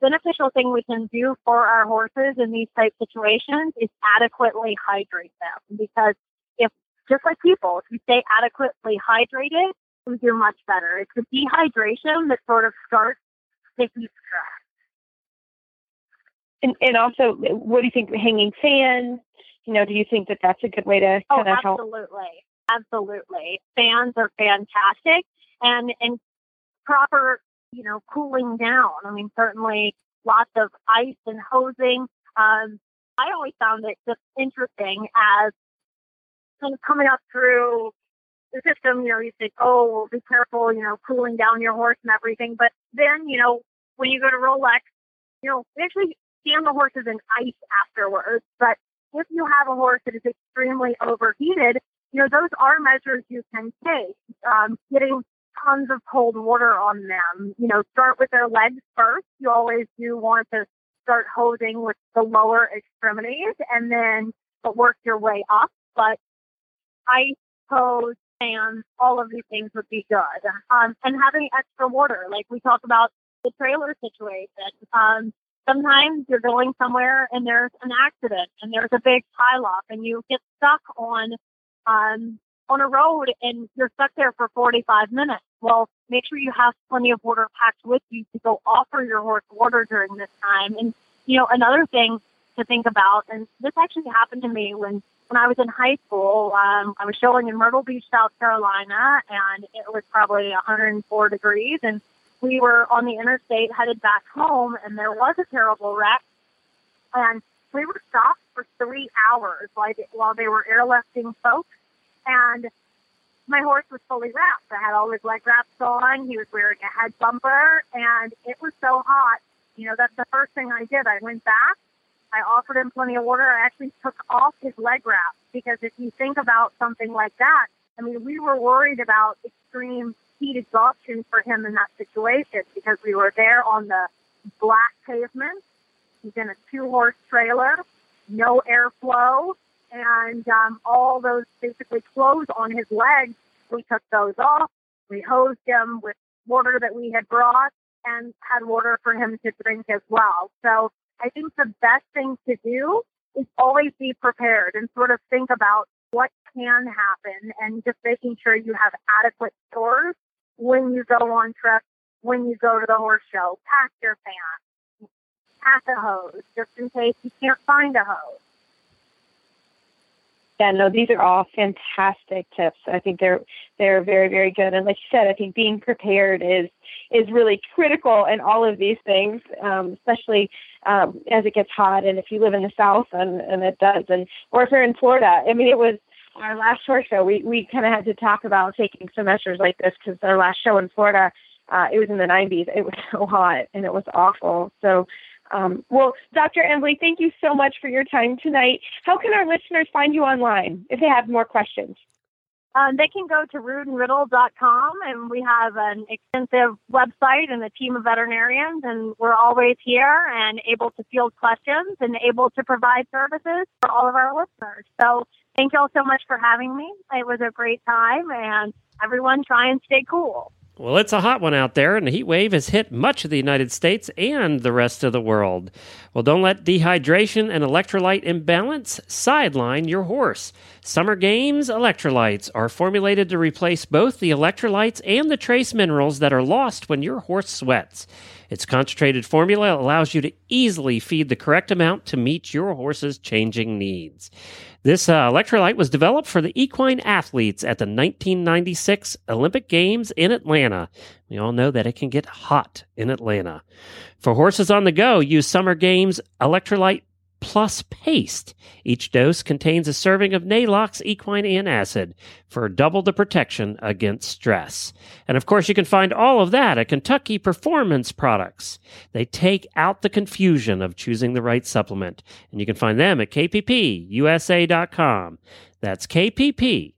Speaker 5: beneficial thing we can do for our horses in these type situations is adequately hydrate them because if just like people, if you stay adequately hydrated, we do much better. It's the dehydration that sort of starts heat stress.
Speaker 3: And, and also, what do you think? Hanging fans, you know, do you think that that's a good way to kind
Speaker 5: oh,
Speaker 3: of help?
Speaker 5: Absolutely, absolutely. Fans are fantastic, and and proper, you know, cooling down. I mean, certainly lots of ice and hosing. Um, I always found it just interesting as kind of coming up through the system. You know, you think, oh, well, be careful, you know, cooling down your horse and everything. But then, you know, when you go to Rolex, you know, they actually stand the horses in ice afterwards. But if you have a horse that is extremely overheated, you know, those are measures you can take. Um, getting tons of cold water on them. You know, start with their legs first. You always do want to start hosing with the lower extremities and then work your way up. But ice, hose, fans, all of these things would be good. Um, and having extra water, like we talked about the trailer situation. Um, sometimes you're going somewhere and there's an accident and there's a big pileup and you get stuck on um, on a road and you're stuck there for 45 minutes. Well, make sure you have plenty of water packed with you to go offer your horse water during this time. And you know, another thing to think about, and this actually happened to me when when I was in high school. Um, I was showing in Myrtle Beach, South Carolina, and it was probably 104 degrees, and we were on the interstate headed back home, and there was a terrible wreck. And we were stopped for three hours while they, while they were airlifting folks. And my horse was fully wrapped. I had all his leg wraps on. He was wearing a head bumper, and it was so hot. You know, that's the first thing I did. I went back. I offered him plenty of water. I actually took off his leg wrap because if you think about something like that, I mean, we were worried about extreme heat exhaustion for him in that situation because we were there on the black pavement. He's in a two horse trailer, no airflow, and um, all those basically clothes on his legs. We took those off. We hosed him with water that we had brought and had water for him to drink as well. So I think the best thing to do is always be prepared and sort of think about what can happen and just making sure you have adequate stores when you go on trips, when you go to the horse show, pack your pants, pack a hose just in case you can't find a hose.
Speaker 3: Yeah, no, these are all fantastic tips. I think they're they're very very good. And like you said, I think being prepared is is really critical in all of these things, um, especially um, as it gets hot. And if you live in the South, and and it does, and or if you're in Florida, I mean, it was our last short show, we, we kind of had to talk about taking some measures like this because our last show in Florida, uh, it was in the 90s. It was so hot and it was awful. So, um, well, Dr. Embly, thank you so much for your time tonight. How can our listeners find you online if they have more questions?
Speaker 5: Um, they can go to roodandriddle.com and we have an extensive website and a team of veterinarians and we're always here and able to field questions and able to provide services for all of our listeners. So Thank you all so much for having me. It was a great time, and everyone try and stay cool.
Speaker 1: Well, it's a hot one out there, and the heat wave has hit much of the United States and the rest of the world. Well, don't let dehydration and electrolyte imbalance sideline your horse. Summer Games electrolytes are formulated to replace both the electrolytes and the trace minerals that are lost when your horse sweats. Its concentrated formula allows you to easily feed the correct amount to meet your horse's changing needs. This uh, electrolyte was developed for the equine athletes at the 1996 Olympic Games in Atlanta. We all know that it can get hot in Atlanta. For horses on the go, use Summer Games Electrolyte plus paste. Each dose contains a serving of Neigh-Lox equine antacid for double the protection against stress. And of course, you can find all of that at Kentucky Performance Products. They take out the confusion of choosing the right supplement, and you can find them at kppusa.com. That's kppusa.com.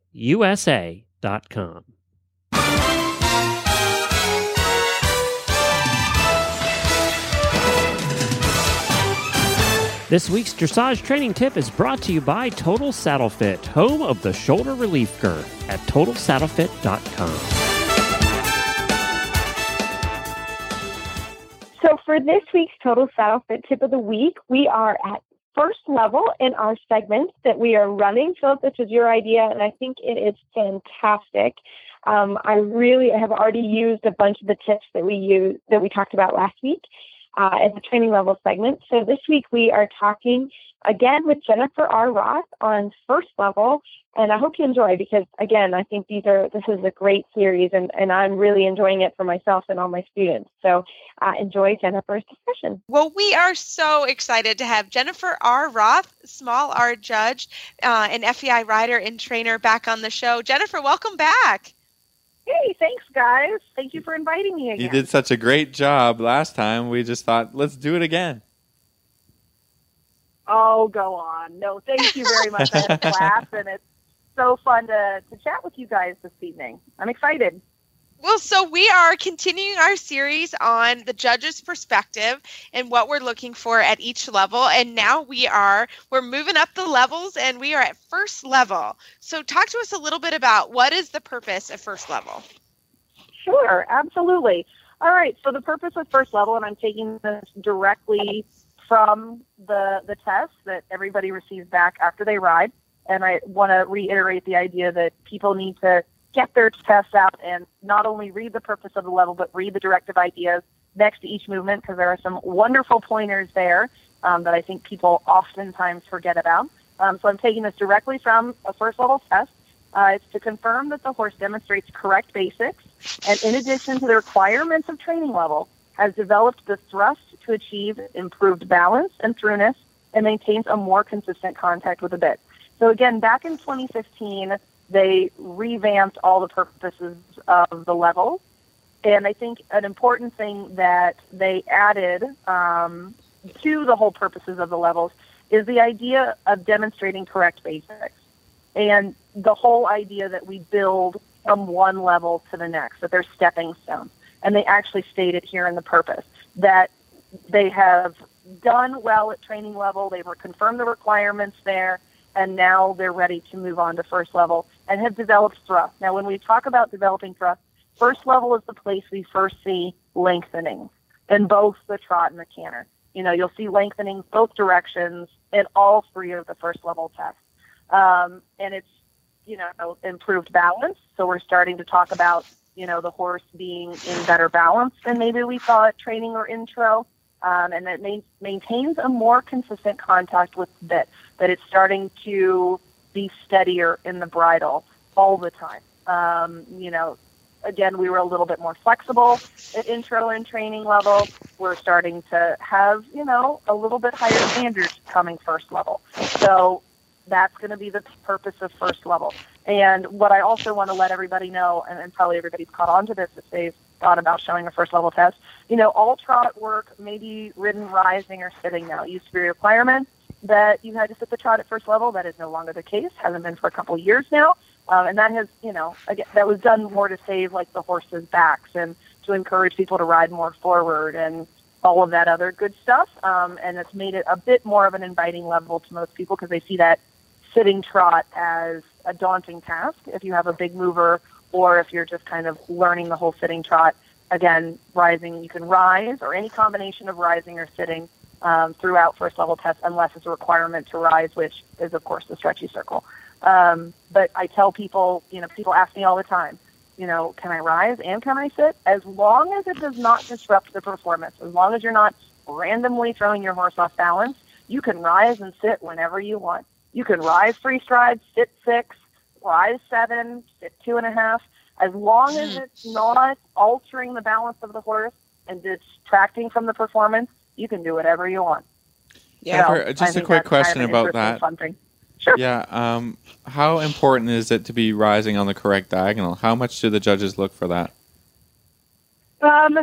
Speaker 1: This week's dressage training tip is brought to you by Total Saddle Fit, home of the shoulder relief girth at totalsaddlefit.com.
Speaker 3: So for this week's Total Saddle Fit tip of the week, we are at first level in our segment that we are running. Philip, this was your idea, and I think it is fantastic. Um, I really have already used a bunch of the tips that we use that we talked about last week uh, in the training level segment. So this week we are talking again with Jennifer R. Roth on first level. And I hope you enjoy because again, I think these are this is a great series and, and I'm really enjoying it for myself and all my students. So uh, enjoy Jennifer's discussion.
Speaker 6: Well, we are so excited to have Jennifer R. Roth, small R judge, uh, an FEI rider and trainer back on the show. Jennifer, welcome back.
Speaker 7: Hey, thanks, guys. Thank you for inviting me again.
Speaker 2: You did such a great job last time. We just thought, let's do it again.
Speaker 7: Oh, go on. No, thank you very much. I had a class, and it's so fun to, to chat with you guys this evening. I'm excited.
Speaker 6: Well, so we are continuing our series on the judge's perspective and what we're looking for at each level. And now we are we're moving up the levels and we are at first level. So talk to us a little bit about what is the purpose of first level?
Speaker 7: Sure, absolutely. All right, so the purpose of first level, and I'm taking this directly from the the test that everybody receives back after they ride. And I want to reiterate the idea that people need to get their tests out and not only read the purpose of the level, but read the directive ideas next to each movement because there are some wonderful pointers there um, that I think people oftentimes forget about. Um, so I'm taking this directly from a first level test. Uh, it's to confirm that the horse demonstrates correct basics and in addition to the requirements of training level, has developed the thrust to achieve improved balance and throughness and maintains a more consistent contact with the bit. So again, back in 2015, they revamped all the purposes of the levels. And I think an important thing that they added um, to the whole purposes of the levels is the idea of demonstrating correct basics. And the whole idea that we build from one level to the next, that they're stepping stones. And they actually stated here in the purpose that they have done well at training level, they've confirmed the requirements there, and now they're ready to move on to first level and have developed thrust. Now, when we talk about developing thrust, first level is the place we first see lengthening in both the trot and the canter. You know, you'll see lengthening both directions in all three of the first level tests. Um, and it's, you know, improved balance. So we're starting to talk about, you know, the horse being in better balance than maybe we saw at training or intro. Um, and that main, maintains a more consistent contact with the bit, that it's starting to be steadier in the bridle all the time. Um, you know, again, we were a little bit more flexible at intro and training level. We're starting to have, you know, a little bit higher standards coming first level. So that's going to be the purpose of first level. And what I also want to let everybody know, and, and probably everybody's caught on to this if they've thought about showing a first level test, you know, all trot work, maybe ridden rising or sitting now, used to be a requirement that you had to sit the trot at first level. That is no longer the case. Hasn't been for a couple of years now, um, and that has you know again, that was done more to save like the horses' backs and to encourage people to ride more forward and all of that other good stuff. Um, and it's made it a bit more of an inviting level to most people because they see that sitting trot as a daunting task if you have a big mover or if you're just kind of learning the whole sitting trot, again, rising, you can rise or any combination of rising or sitting um, throughout first level tests, unless it's a requirement to rise, which is, of course, the stretchy circle. Um, but I tell people, you know, people ask me all the time, you know, can I rise and can I sit? As long as it does not disrupt the performance, as long as you're not randomly throwing your horse off balance, you can rise and sit whenever you want. You can rise three strides, sit six, rise seven, sit two and a half. As long as it's not altering the balance of the horse and distracting from the performance, you can do whatever you want.
Speaker 2: Yeah.
Speaker 7: So,
Speaker 2: Ever- just a quick question
Speaker 7: kind of
Speaker 2: about that.
Speaker 7: Fun. Sure.
Speaker 2: Yeah. Um, how important is it to be rising on the correct diagonal? How much do the judges look for that?
Speaker 7: Um,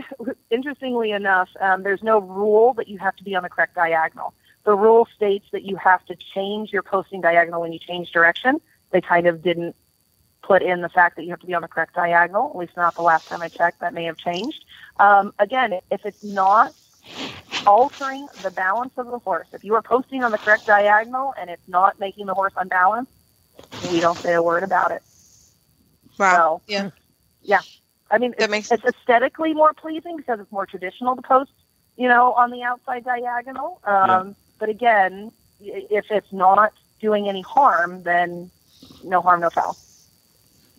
Speaker 7: interestingly enough, um, there's no rule that you have to be on the correct diagonal. The rule states that you have to change your posting diagonal when you change direction. They kind of didn't put in the fact that you have to be on the correct diagonal, at least not the last time I checked. That may have changed. Um, again, if it's not altering the balance of the horse, if you are posting on the correct diagonal and it's not making the horse unbalanced, we don't say a word about it.
Speaker 6: Wow.
Speaker 7: So,
Speaker 6: Yeah.
Speaker 7: yeah. I mean,
Speaker 6: That
Speaker 7: it's,
Speaker 6: makes-
Speaker 7: it's aesthetically more pleasing because it's more traditional to post, you know, on the outside diagonal. Um, But again, if it's not doing any harm, then no harm, no foul.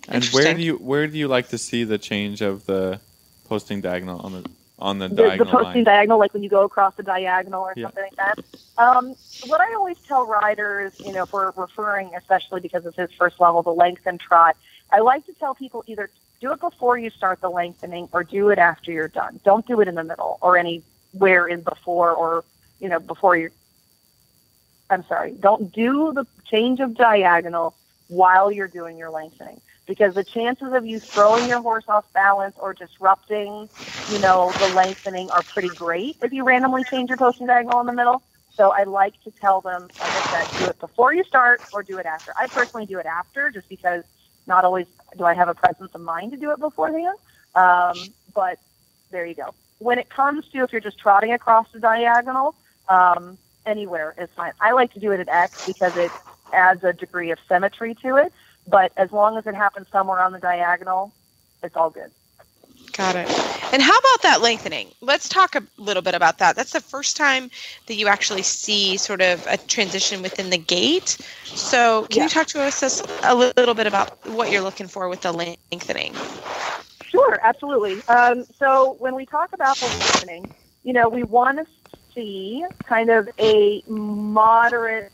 Speaker 2: And where do you where do you like to see the change of the posting diagonal on the on the
Speaker 7: The, the posting
Speaker 2: line?
Speaker 7: diagonal, like when you go across the diagonal or
Speaker 2: Yeah.
Speaker 7: something like that. Um, what I always tell riders, you know, if we're referring, especially because it's his first level, the lengthen trot, I like to tell people either do it before you start the lengthening or do it after you're done. Don't do it in the middle or anywhere in before or, you know, before you're. I'm sorry. Don't do the change of diagonal while you're doing your lengthening because the chances of you throwing your horse off balance or disrupting, you know, the lengthening are pretty great if you randomly change your posting diagonal in the middle. So I like to tell them, like I said, do it before you start or do it after. I personally do it after just because not always do I have a presence of mind to do it beforehand. Um, but there you go. When it comes to if you're just trotting across the diagonal, um, anywhere is fine. I like to do it at X because it adds a degree of symmetry to it. But as long as it happens somewhere on the diagonal, it's all good.
Speaker 6: Got it. And how about that lengthening? Let's talk a little bit about that. That's the first time that you actually see sort of a transition within the gait. So, can
Speaker 7: Yeah.
Speaker 6: you talk to us a little bit about what you're looking for with the lengthening?
Speaker 7: Sure, absolutely. Um, so when we talk about the lengthening, you know, we want to see kind of a moderate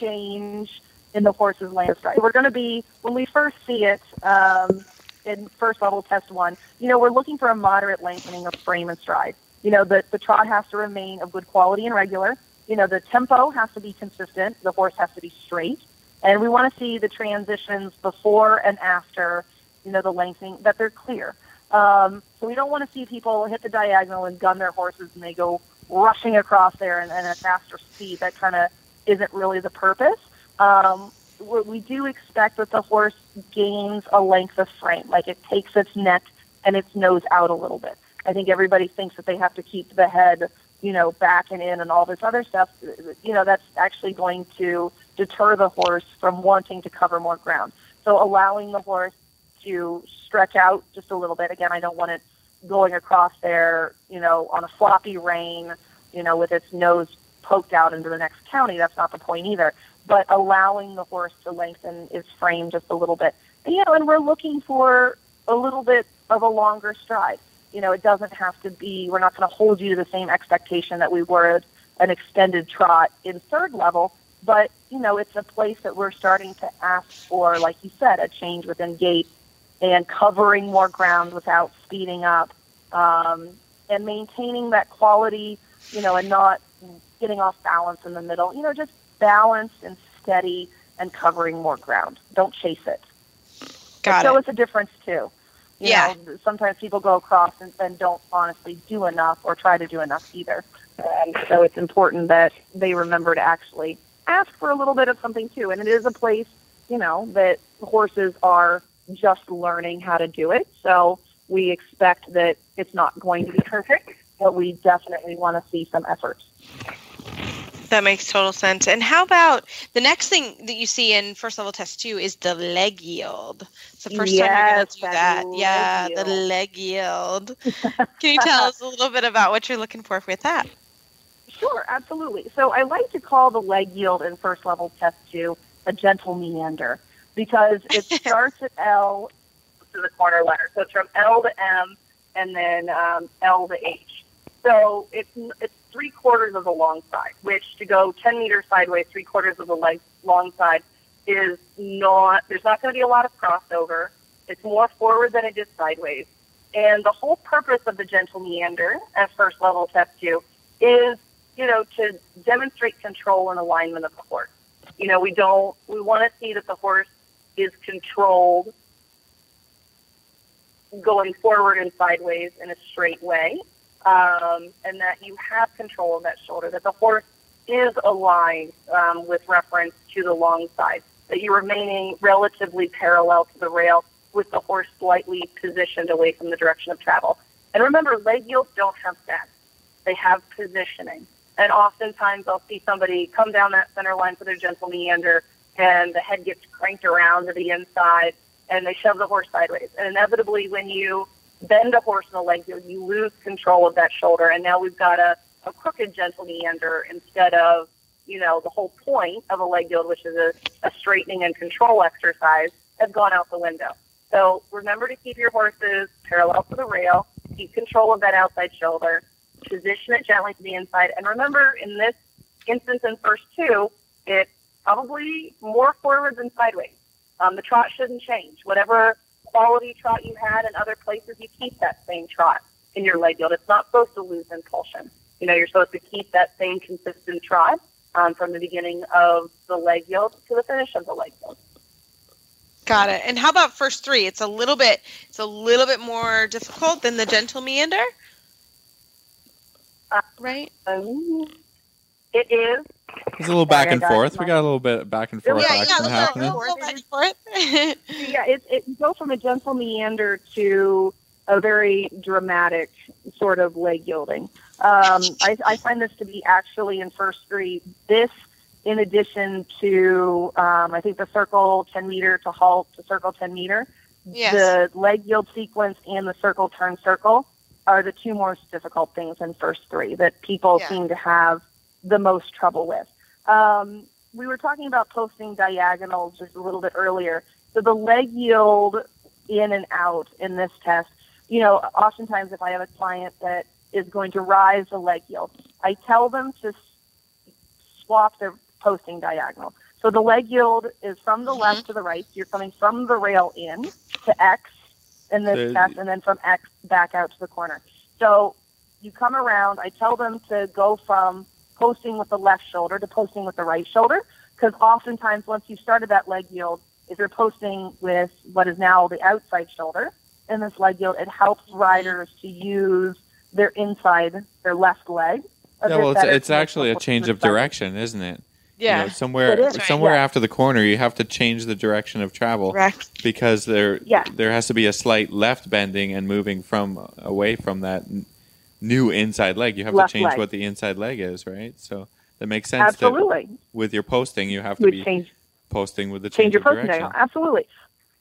Speaker 7: change in the horse's length stride. We're going to be when we first see it um, in first level test one. You know, we're looking for a moderate lengthening of frame and stride. You know, the the trot has to remain of good quality and regular. You know, the tempo has to be consistent. The horse has to be straight, and we want to see the transitions before and after. You know, the lengthening that they're clear. Um, so we don't want to see people hit the diagonal and gun their horses and they go rushing across there and, and at faster speed. That kind of isn't really the purpose. Um, we we do expect that the horse gains a length of frame, like it takes its neck and its nose out a little bit. I think everybody thinks that they have to keep the head, you know, back and in and all this other stuff. You know, that's actually going to deter the horse from wanting to cover more ground. So allowing the horse to stretch out just a little bit. Again, I don't want it going across there, you know, on a floppy rein, you know, with its nose poked out into the next county. That's not the point either. But allowing the horse to lengthen its frame just a little bit. And, you know, and we're looking for a little bit of a longer stride. You know, it doesn't have to be, we're not going to hold you to the same expectation that we were an extended trot in third level. But, you know, it's a place that we're starting to ask for, like you said, a change within gait and covering more ground without speeding up um, and maintaining that quality, you know, and not getting off balance in the middle. You know, just balanced and steady and covering more ground. Don't chase it.
Speaker 6: Got
Speaker 7: so
Speaker 6: it.
Speaker 7: it's a difference too. You
Speaker 6: Yeah.
Speaker 7: Know, sometimes people go across and, and don't honestly do enough or try to do enough either. And so it's important that they remember to actually ask for a little bit of something too. And it is a place, you know, that horses are just learning how to do it. So we expect that it's not going to be perfect, but we definitely want to see some effort.
Speaker 6: That makes total sense. And how about the next thing that you see in first level test two is the leg yield. It's the first time you're going to do
Speaker 7: that
Speaker 6: that. Yeah, the leg yield. Can you tell us a little bit about what you're looking for with that?
Speaker 7: Sure, absolutely. So I like to call the leg yield in first level test two a gentle meander because it starts at L to the corner letter. So it's from L to M and then um, L to H. So it's it's three quarters of the long side, which to go 10 meters sideways, three quarters of the leg long side is not. There's not going to be a lot of crossover. It's more forward than it is sideways. And the whole purpose of the gentle meander at first level test two is, you know, to demonstrate control and alignment of the horse. You know, we don't, we want to see that the horse is controlled going forward and sideways in a straight way, um, and that you have control of that shoulder, that the horse is aligned um, with reference to the long side, that you're remaining relatively parallel to the rail with the horse slightly positioned away from the direction of travel. And remember, leg yields don't have bend. They have positioning. And oftentimes I'll see somebody come down that center line for their gentle meander and the head gets cranked around to the inside and they shove the horse sideways. And inevitably when you bend a horse in a leg you lose control of that shoulder. And now we've got a, a crooked gentle meander instead of, you know, the whole point of a leg yield, which is a, a straightening and control exercise, has gone out the window. So remember to keep your horses parallel to the rail, keep control of that outside shoulder, position it gently to the inside. And remember, in this instance in first two, it's probably more forward than sideways. Um, the trot shouldn't change. Whatever quality trot you had in other places, you keep that same trot in your leg yield. It's not supposed to lose impulsion. You know, you're supposed to keep that same consistent trot um, from the beginning of the leg yield to the finish of the leg yield.
Speaker 6: Got it. And how about first three? It's a little bit it's a little bit more difficult than the gentle meander.
Speaker 7: Uh,
Speaker 6: right?
Speaker 7: Um, it is.
Speaker 2: There's a little back
Speaker 7: Sorry,
Speaker 2: and
Speaker 7: got
Speaker 2: forth. We got a little bit back and forth
Speaker 7: Yeah,
Speaker 6: yeah,
Speaker 2: action
Speaker 6: let's
Speaker 2: happening.
Speaker 6: go, go back and forth.
Speaker 7: Yeah, it, it goes from a gentle meander to a very dramatic sort of leg yielding. Um, I, I find this to be actually in first three. This, in addition to, um, I think the circle 10 meter to halt to circle 10 meter,
Speaker 6: yes.
Speaker 7: the leg yield sequence and the circle turn circle are the two most difficult things in first three that people
Speaker 6: Yeah.
Speaker 7: seem to have the most trouble with. Um, we were talking about posting diagonals just a little bit earlier. So the leg yield in and out in this test, you know, oftentimes if I have a client that is going to rise the leg yield, I tell them to swap their posting diagonal. So the leg yield is from the left to the right. So You're coming from the rail in to X in this test, and then from X back out to the corner. So you come around. I tell them to go from posting with the left shoulder to posting with the right shoulder, because oftentimes once you started that leg yield, if you're posting with what is now the outside shoulder in this leg yield, it helps riders to use their inside, their left leg.
Speaker 2: Yeah, well, it's, it's actually a change of direction, isn't it? You
Speaker 6: yeah.
Speaker 2: know, somewhere
Speaker 7: It is.
Speaker 2: somewhere
Speaker 7: Yeah.
Speaker 2: after the corner, you have to change the direction of travel
Speaker 6: Correct.
Speaker 2: because there
Speaker 7: Yeah.
Speaker 2: there has to be a slight left bending and moving from away from that n- new inside leg. You have
Speaker 7: Left
Speaker 2: to change
Speaker 7: leg.
Speaker 2: what the inside leg is, right? So that makes sense.
Speaker 7: Absolutely.
Speaker 2: with your posting, you have to
Speaker 7: You would
Speaker 2: be
Speaker 7: change
Speaker 2: posting with the
Speaker 7: change
Speaker 2: change,
Speaker 7: your
Speaker 2: of
Speaker 7: posting
Speaker 2: direction.
Speaker 7: diagonal. Absolutely.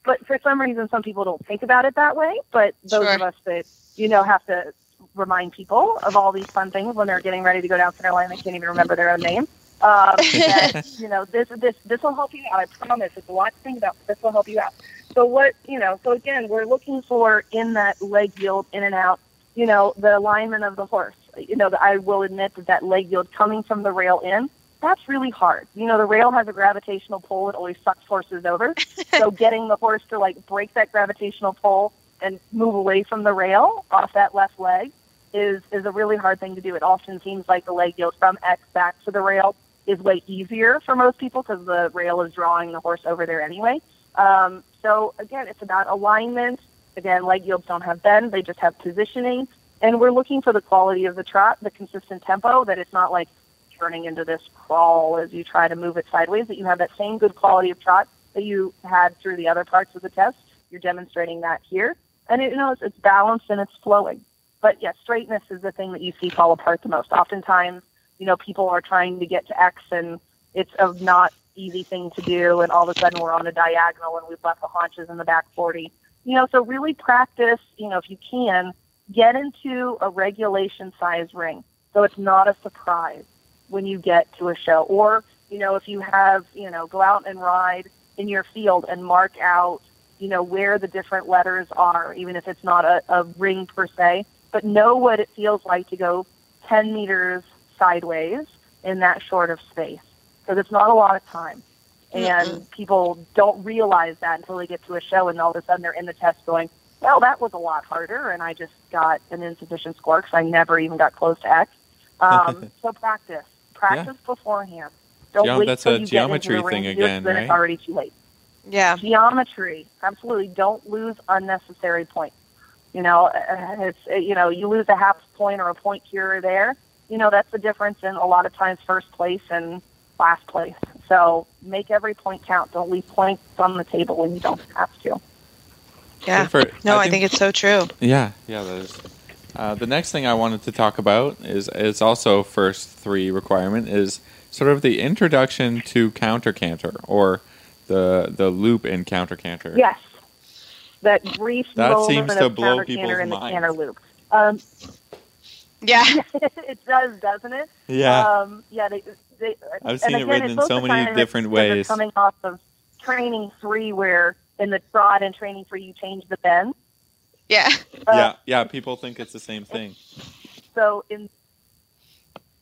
Speaker 7: But for some reason, some people don't think about it that way. But those
Speaker 6: Sure.
Speaker 7: of us that, you know, have to remind people of all these fun things when they're getting ready to go down center line, they can't even remember their own name. Um, that, you know, this, this, this will help you out. I promise. It's a lot to think about. This will help you out. So what, you know, so again, we're looking for in that leg yield, in and out, you know, the alignment of the horse. You know, I will admit that that leg yield coming from the rail in, that's really hard. You know, the rail has a gravitational pull that always sucks horses over. so getting the horse to like break that gravitational pull and move away from the rail off that left leg is is a really hard thing to do. It often seems like the leg yield from X back to the rail is way easier for most people because the rail is drawing the horse over there anyway. Um, so again, it's about alignment. Again, leg yields don't have bend; they just have positioning. And we're looking for the quality of the trot, the consistent tempo. That it's not like turning into this crawl as you try to move it sideways. That you have that same good quality of trot that you had through the other parts of the test. You're demonstrating that here, and it, you know it's, it's balanced and it's flowing. But yes, straightness is the thing that you see fall apart the most. Oftentimes, you know, people are trying to get to X and it's a not easy thing to do. And all of a sudden we're on a diagonal and we've left the haunches in the back 40. You know, so really practice, you know, if you can, get into a regulation size ring. So it's not a surprise when you get to a show. Or, you know, if you have, you know, go out and ride in your field and mark out, you know, where the different letters are, even if it's not a, a ring per se, but know what it feels like to go 10 meters sideways in that short of space. Because it's not a lot of time. And
Speaker 6: Mm-mm.
Speaker 7: people don't realize that until they get to a show and all of a sudden they're in the test going, well, that was a lot harder, and I just got an insufficient score because I never even got close to X. Um, so practice. Practice beforehand. Don't
Speaker 2: Geom-
Speaker 7: wait
Speaker 2: that's a
Speaker 7: you get
Speaker 2: geometry
Speaker 7: the
Speaker 2: thing
Speaker 7: ring to do it,
Speaker 2: again, right?
Speaker 7: it's already too late.
Speaker 6: Yeah.
Speaker 7: Geometry, absolutely. Don't lose unnecessary points. You know, uh, it's uh, you know you lose a half point or a point here or there. You know that's the difference in a lot of times first place and last place. So make every point count. Don't leave points on the table when you don't have to.
Speaker 6: Yeah.
Speaker 2: For-
Speaker 6: No, I think it's so true.
Speaker 2: Yeah, yeah, that is. Uh, the next thing I wanted to talk about is is also first three requirement is sort of the introduction to counter canter or the the loop in counter canter.
Speaker 7: Yes, that brief
Speaker 2: That
Speaker 7: moment
Speaker 2: seems to
Speaker 7: of
Speaker 2: blow
Speaker 7: counter
Speaker 2: people's
Speaker 7: canter in the
Speaker 2: minds.
Speaker 7: canter loop. Um,
Speaker 6: Yeah.
Speaker 7: it does, doesn't it?
Speaker 2: Yeah.
Speaker 7: Um, yeah. They, they,
Speaker 2: I've
Speaker 7: and
Speaker 2: seen it
Speaker 7: again,
Speaker 2: written in so many different
Speaker 7: because they're
Speaker 2: ways.
Speaker 7: Coming off of training three, where in the trot and training three, you change the bend.
Speaker 6: Yeah.
Speaker 7: Uh,
Speaker 2: yeah, yeah. People think it's the same thing.
Speaker 7: So in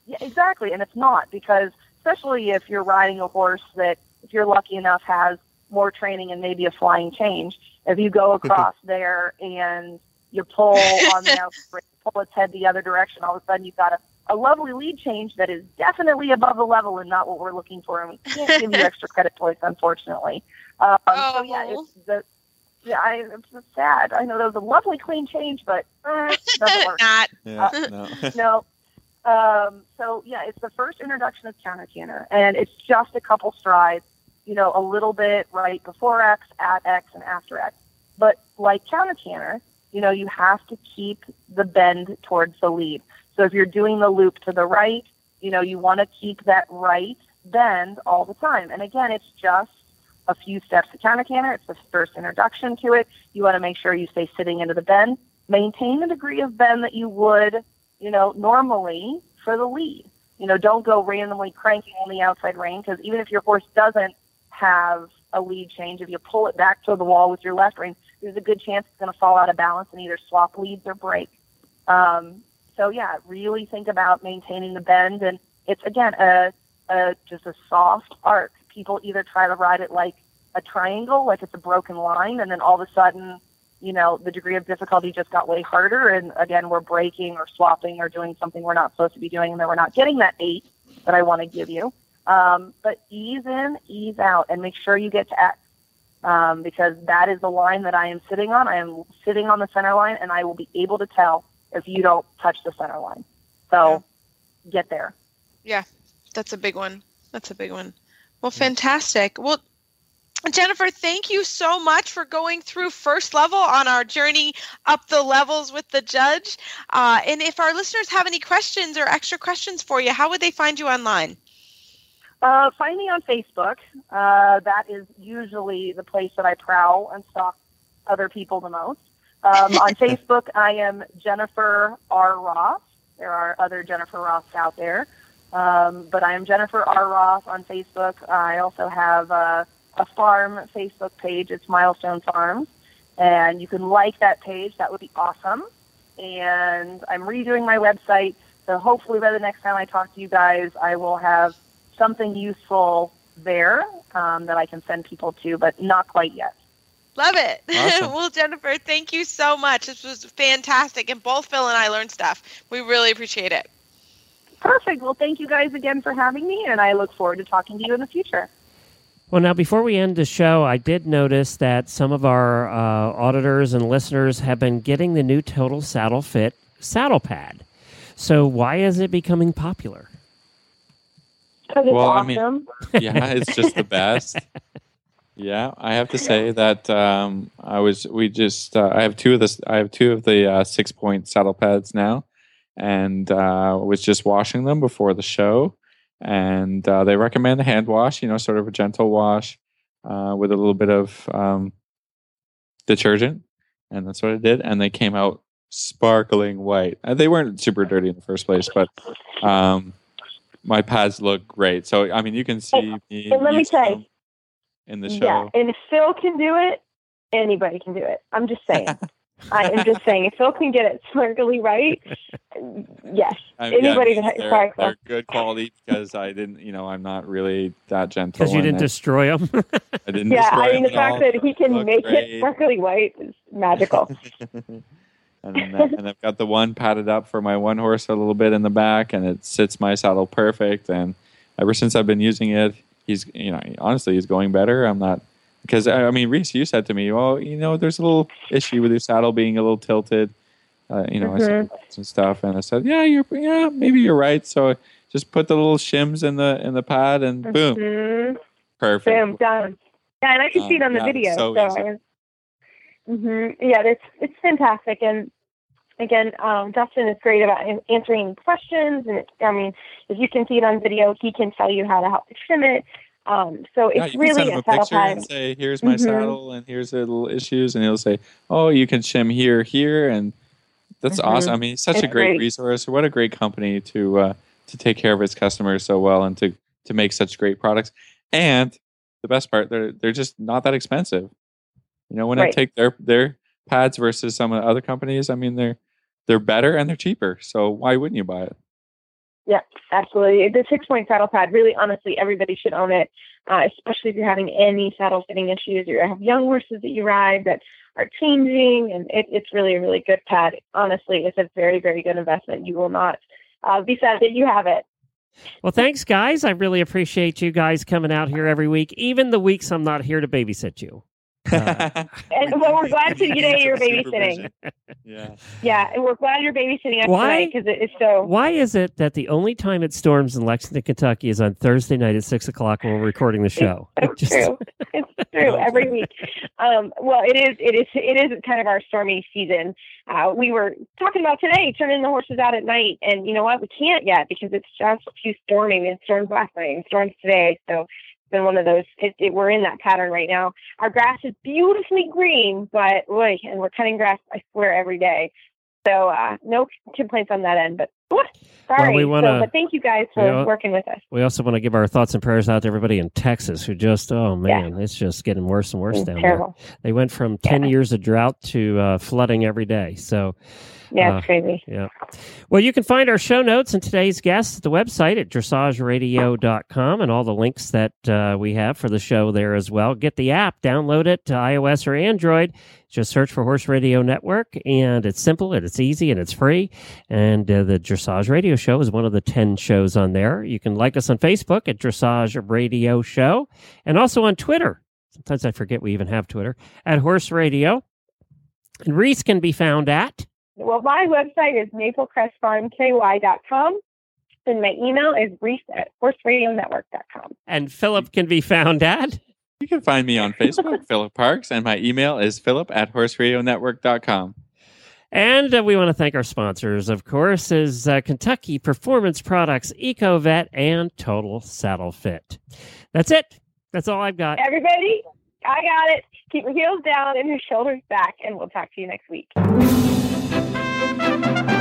Speaker 7: yeah, exactly, and it's not because especially if you're riding a horse that, if you're lucky enough, has more training and maybe a flying change. If you go across there and you pull on the outspring, pull its head the other direction, all of a sudden you've got a, a lovely lead change that is definitely above the level and not what we're looking for, and we can't give you extra credit points, unfortunately. Um, So yeah,
Speaker 6: Oh.
Speaker 7: it's the yeah, I, it's just sad. I know that was a lovely clean change, but uh, doesn't work
Speaker 6: Not.
Speaker 2: Yeah,
Speaker 7: Uh,
Speaker 2: no.
Speaker 7: no. Um, so yeah, it's the first introduction of counter canter, and it's just a couple strides. You know, a little bit right before X, at X, and after X. But like counter canter, you know, you have to keep the bend towards the lead. So if you're doing the loop to the right, you know, you want to keep that right bend all the time. And again, it's just a few steps to counter canter. It's the first introduction to it. You want to make sure you stay sitting into the bend. Maintain the degree of bend that you would you know, normally for the lead. You know, don't go randomly cranking on the outside rein because even if your horse doesn't have a lead change, if you pull it back to the wall with your left rein, there's a good chance it's going to fall out of balance and either swap leads or break. Um, so yeah, really think about maintaining the bend, and it's again a, a just a soft arc. People either try to ride it like a triangle, like it's a broken line, and then all of a sudden you know, the degree of difficulty just got way harder. And again, we're breaking or swapping or doing something we're not supposed to be doing, and then we're not getting that eight that I want to give you. Um, but ease in, ease out, and make sure you get to X um, because that is the line that I am sitting on. I am sitting on the center line, and I will be able to tell if you don't touch the center line. So get there.
Speaker 6: Yeah, that's a big one. That's a big one. Well, fantastic. Well, Jennifer, thank you so much for going through first level on our journey up the levels with the judge. Uh, and if our listeners have any questions or extra questions for you, how would they find you online?
Speaker 7: Uh, find me on Facebook. Uh, that is usually the place that I prowl and stalk other people the most. Um, on Facebook, I am Jennifer R. Roth. There are other Jennifer Roth out there. Um, but I am Jennifer R. Roth on Facebook. I also have uh, a farm Facebook page. It's Milestone Farms. And you can like that page. That would be awesome. And I'm redoing my website. So hopefully by the next time I talk to you guys, I will have something useful there um, that I can send people to, but not quite yet.
Speaker 6: Love it.
Speaker 2: Awesome.
Speaker 6: well, Jennifer, thank you so much. This was fantastic. And both Phil and I learned stuff. We really appreciate it.
Speaker 7: Perfect. Well, thank you guys again for having me, and I look forward to talking to you in the future.
Speaker 1: Well, now before we end the show, I did notice that some of our uh, auditors and listeners have been getting the new Total Saddle Fit saddle pad. So why is it becoming popular?
Speaker 7: Because it's
Speaker 2: Well, I mean-
Speaker 7: awesome.
Speaker 2: yeah, it's just the best. Yeah, I have to say that um, I was. We just. Uh, I have two of the. I have two of the uh, six point saddle pads now, and uh, was just washing them before the show. And uh, they recommend a hand wash, you know, sort of a gentle wash uh, with a little bit of um, detergent. And that's what I did. And they came out sparkling white. They weren't super dirty in the first place, but um, my pads look great. So, I mean, you can see me
Speaker 3: let me say-
Speaker 2: them in the show.
Speaker 3: Yeah, and if Phil can do it, anybody can do it. I'm just saying. I am just saying, if Phil can get it sparkly right, yes.
Speaker 2: I
Speaker 3: Anybody
Speaker 2: I mean,
Speaker 3: that-
Speaker 2: they're,
Speaker 3: sorry,
Speaker 2: they're good quality because I didn't, you know, I'm not really that gentle.
Speaker 1: Because you didn't
Speaker 2: I-
Speaker 1: destroy them.
Speaker 2: I didn't
Speaker 3: Yeah,
Speaker 2: destroy
Speaker 3: I mean, the fact that he can make
Speaker 2: great.
Speaker 3: it sparkly white is magical.
Speaker 2: and, then, and I've got the one padded up for my one horse a little bit in the back, and it sits my saddle perfect. And ever since I've been using it, he's, you know, honestly, he's going better. I'm not because I I mean, Reese, you said to me, well, you know, there's a little issue with your saddle being a little tilted. Uh, you know, I said some stuff, and I said, yeah, you're, yeah, maybe you're right. So just put the little shims in the in the pad, and boom,
Speaker 3: Mhm.
Speaker 2: perfect.
Speaker 3: Boom, done. Yeah, and I could see it on the
Speaker 2: Um, yeah,
Speaker 3: video.
Speaker 2: so
Speaker 3: So,
Speaker 2: easy.
Speaker 3: I was, hmm yeah, it's it's fantastic. And again, um, Dustin is great about answering questions. And it, I mean, if you can see it on video, he can tell you how to help trim it. Um, so
Speaker 2: Yeah,
Speaker 3: it's really
Speaker 2: send him
Speaker 3: a
Speaker 2: a
Speaker 3: saddle
Speaker 2: picture
Speaker 3: pad.
Speaker 2: and say, "Here's my
Speaker 3: Mhm.
Speaker 2: saddle, and here's the little issues," and he'll say, "Oh, you can shim here, here," and that's
Speaker 3: Mhm.
Speaker 2: awesome. I mean, such a great
Speaker 3: great.
Speaker 2: resource. What a great company to uh, to take care of its customers so well and to to make such great products. And the best part, they're they're just not that expensive. You know, when I take their their pads versus some of the other companies, I mean, they're they're better and they're cheaper. So why wouldn't you buy it?
Speaker 3: Yeah, absolutely. The six point saddle pad, really, honestly, everybody should own it, uh, especially if you're having any saddle fitting issues or you have young horses that you ride that are changing. And it, it's really a really good pad. Honestly, it's a very, very good investment. You will not uh, be sad that you have it.
Speaker 1: well, thanks, guys. I really appreciate you guys coming out here every week, even the weeks I'm not here to babysit you.
Speaker 3: And well, we're glad to today you're babysitting.
Speaker 2: Yeah.
Speaker 3: Yeah, and we're glad you're babysitting
Speaker 1: Why?
Speaker 3: because it is so.
Speaker 1: Why is it that the only time it storms in Lexington, Kentucky is on Thursday night at six o'clock when we're recording the show? It's just-
Speaker 3: true. It's true every week. Um, well, it is. It is. It is kind of our stormy season. Uh, we were talking about today turning the horses out at night, and you know what? We can't yet because it's just too stormy. It stormed last night and storms today, so been one of those. It, it, we're in that pattern right now. Our grass is beautifully green, but boy, and we're cutting grass. I swear every day. So uh, no complaints on that end. But whew, sorry.
Speaker 1: we wanna-
Speaker 3: so, but thank you guys for
Speaker 1: we al-
Speaker 3: working with us.
Speaker 1: We also want to give our thoughts and prayers out to everybody in Texas who just, oh man, it's just getting worse and worse
Speaker 3: It's
Speaker 1: down
Speaker 3: terrible.
Speaker 1: there. They went from 10
Speaker 3: Yeah.
Speaker 1: years of drought to uh, flooding every day. So,
Speaker 3: Yeah,
Speaker 1: Uh,
Speaker 3: crazy.
Speaker 1: yeah. Well, you can find our show notes and today's guests at the website at dressageradio.com and all the links that uh, we have for the show there as well. Get the app, download it to iOS or Android. Just search for Horse Radio Network, and it's simple and it's easy and it's free. And uh, the Dressage Radio Show is one of the 10 shows on there. You can like us on Facebook at Dressage Radio Show and also on Twitter. Sometimes I forget we even have Twitter at Horse Radio. And Reese can be found at.
Speaker 3: Well, my website is maplecrestfarmky.com, and my email is reese at horseradionetwork.com.
Speaker 1: And Philip can be found at.
Speaker 2: You can find me on Facebook, Philip Parks, and my email is philip at horseradionetwork.com.
Speaker 1: And uh, we want to thank our sponsors, of course, is uh, Kentucky Performance Products, EcoVet, and Total Saddle Fit. That's it. That's all I've got.
Speaker 3: Everybody, I got it. Keep your heels down and your shoulders back, and we'll talk to you next week. Thank you.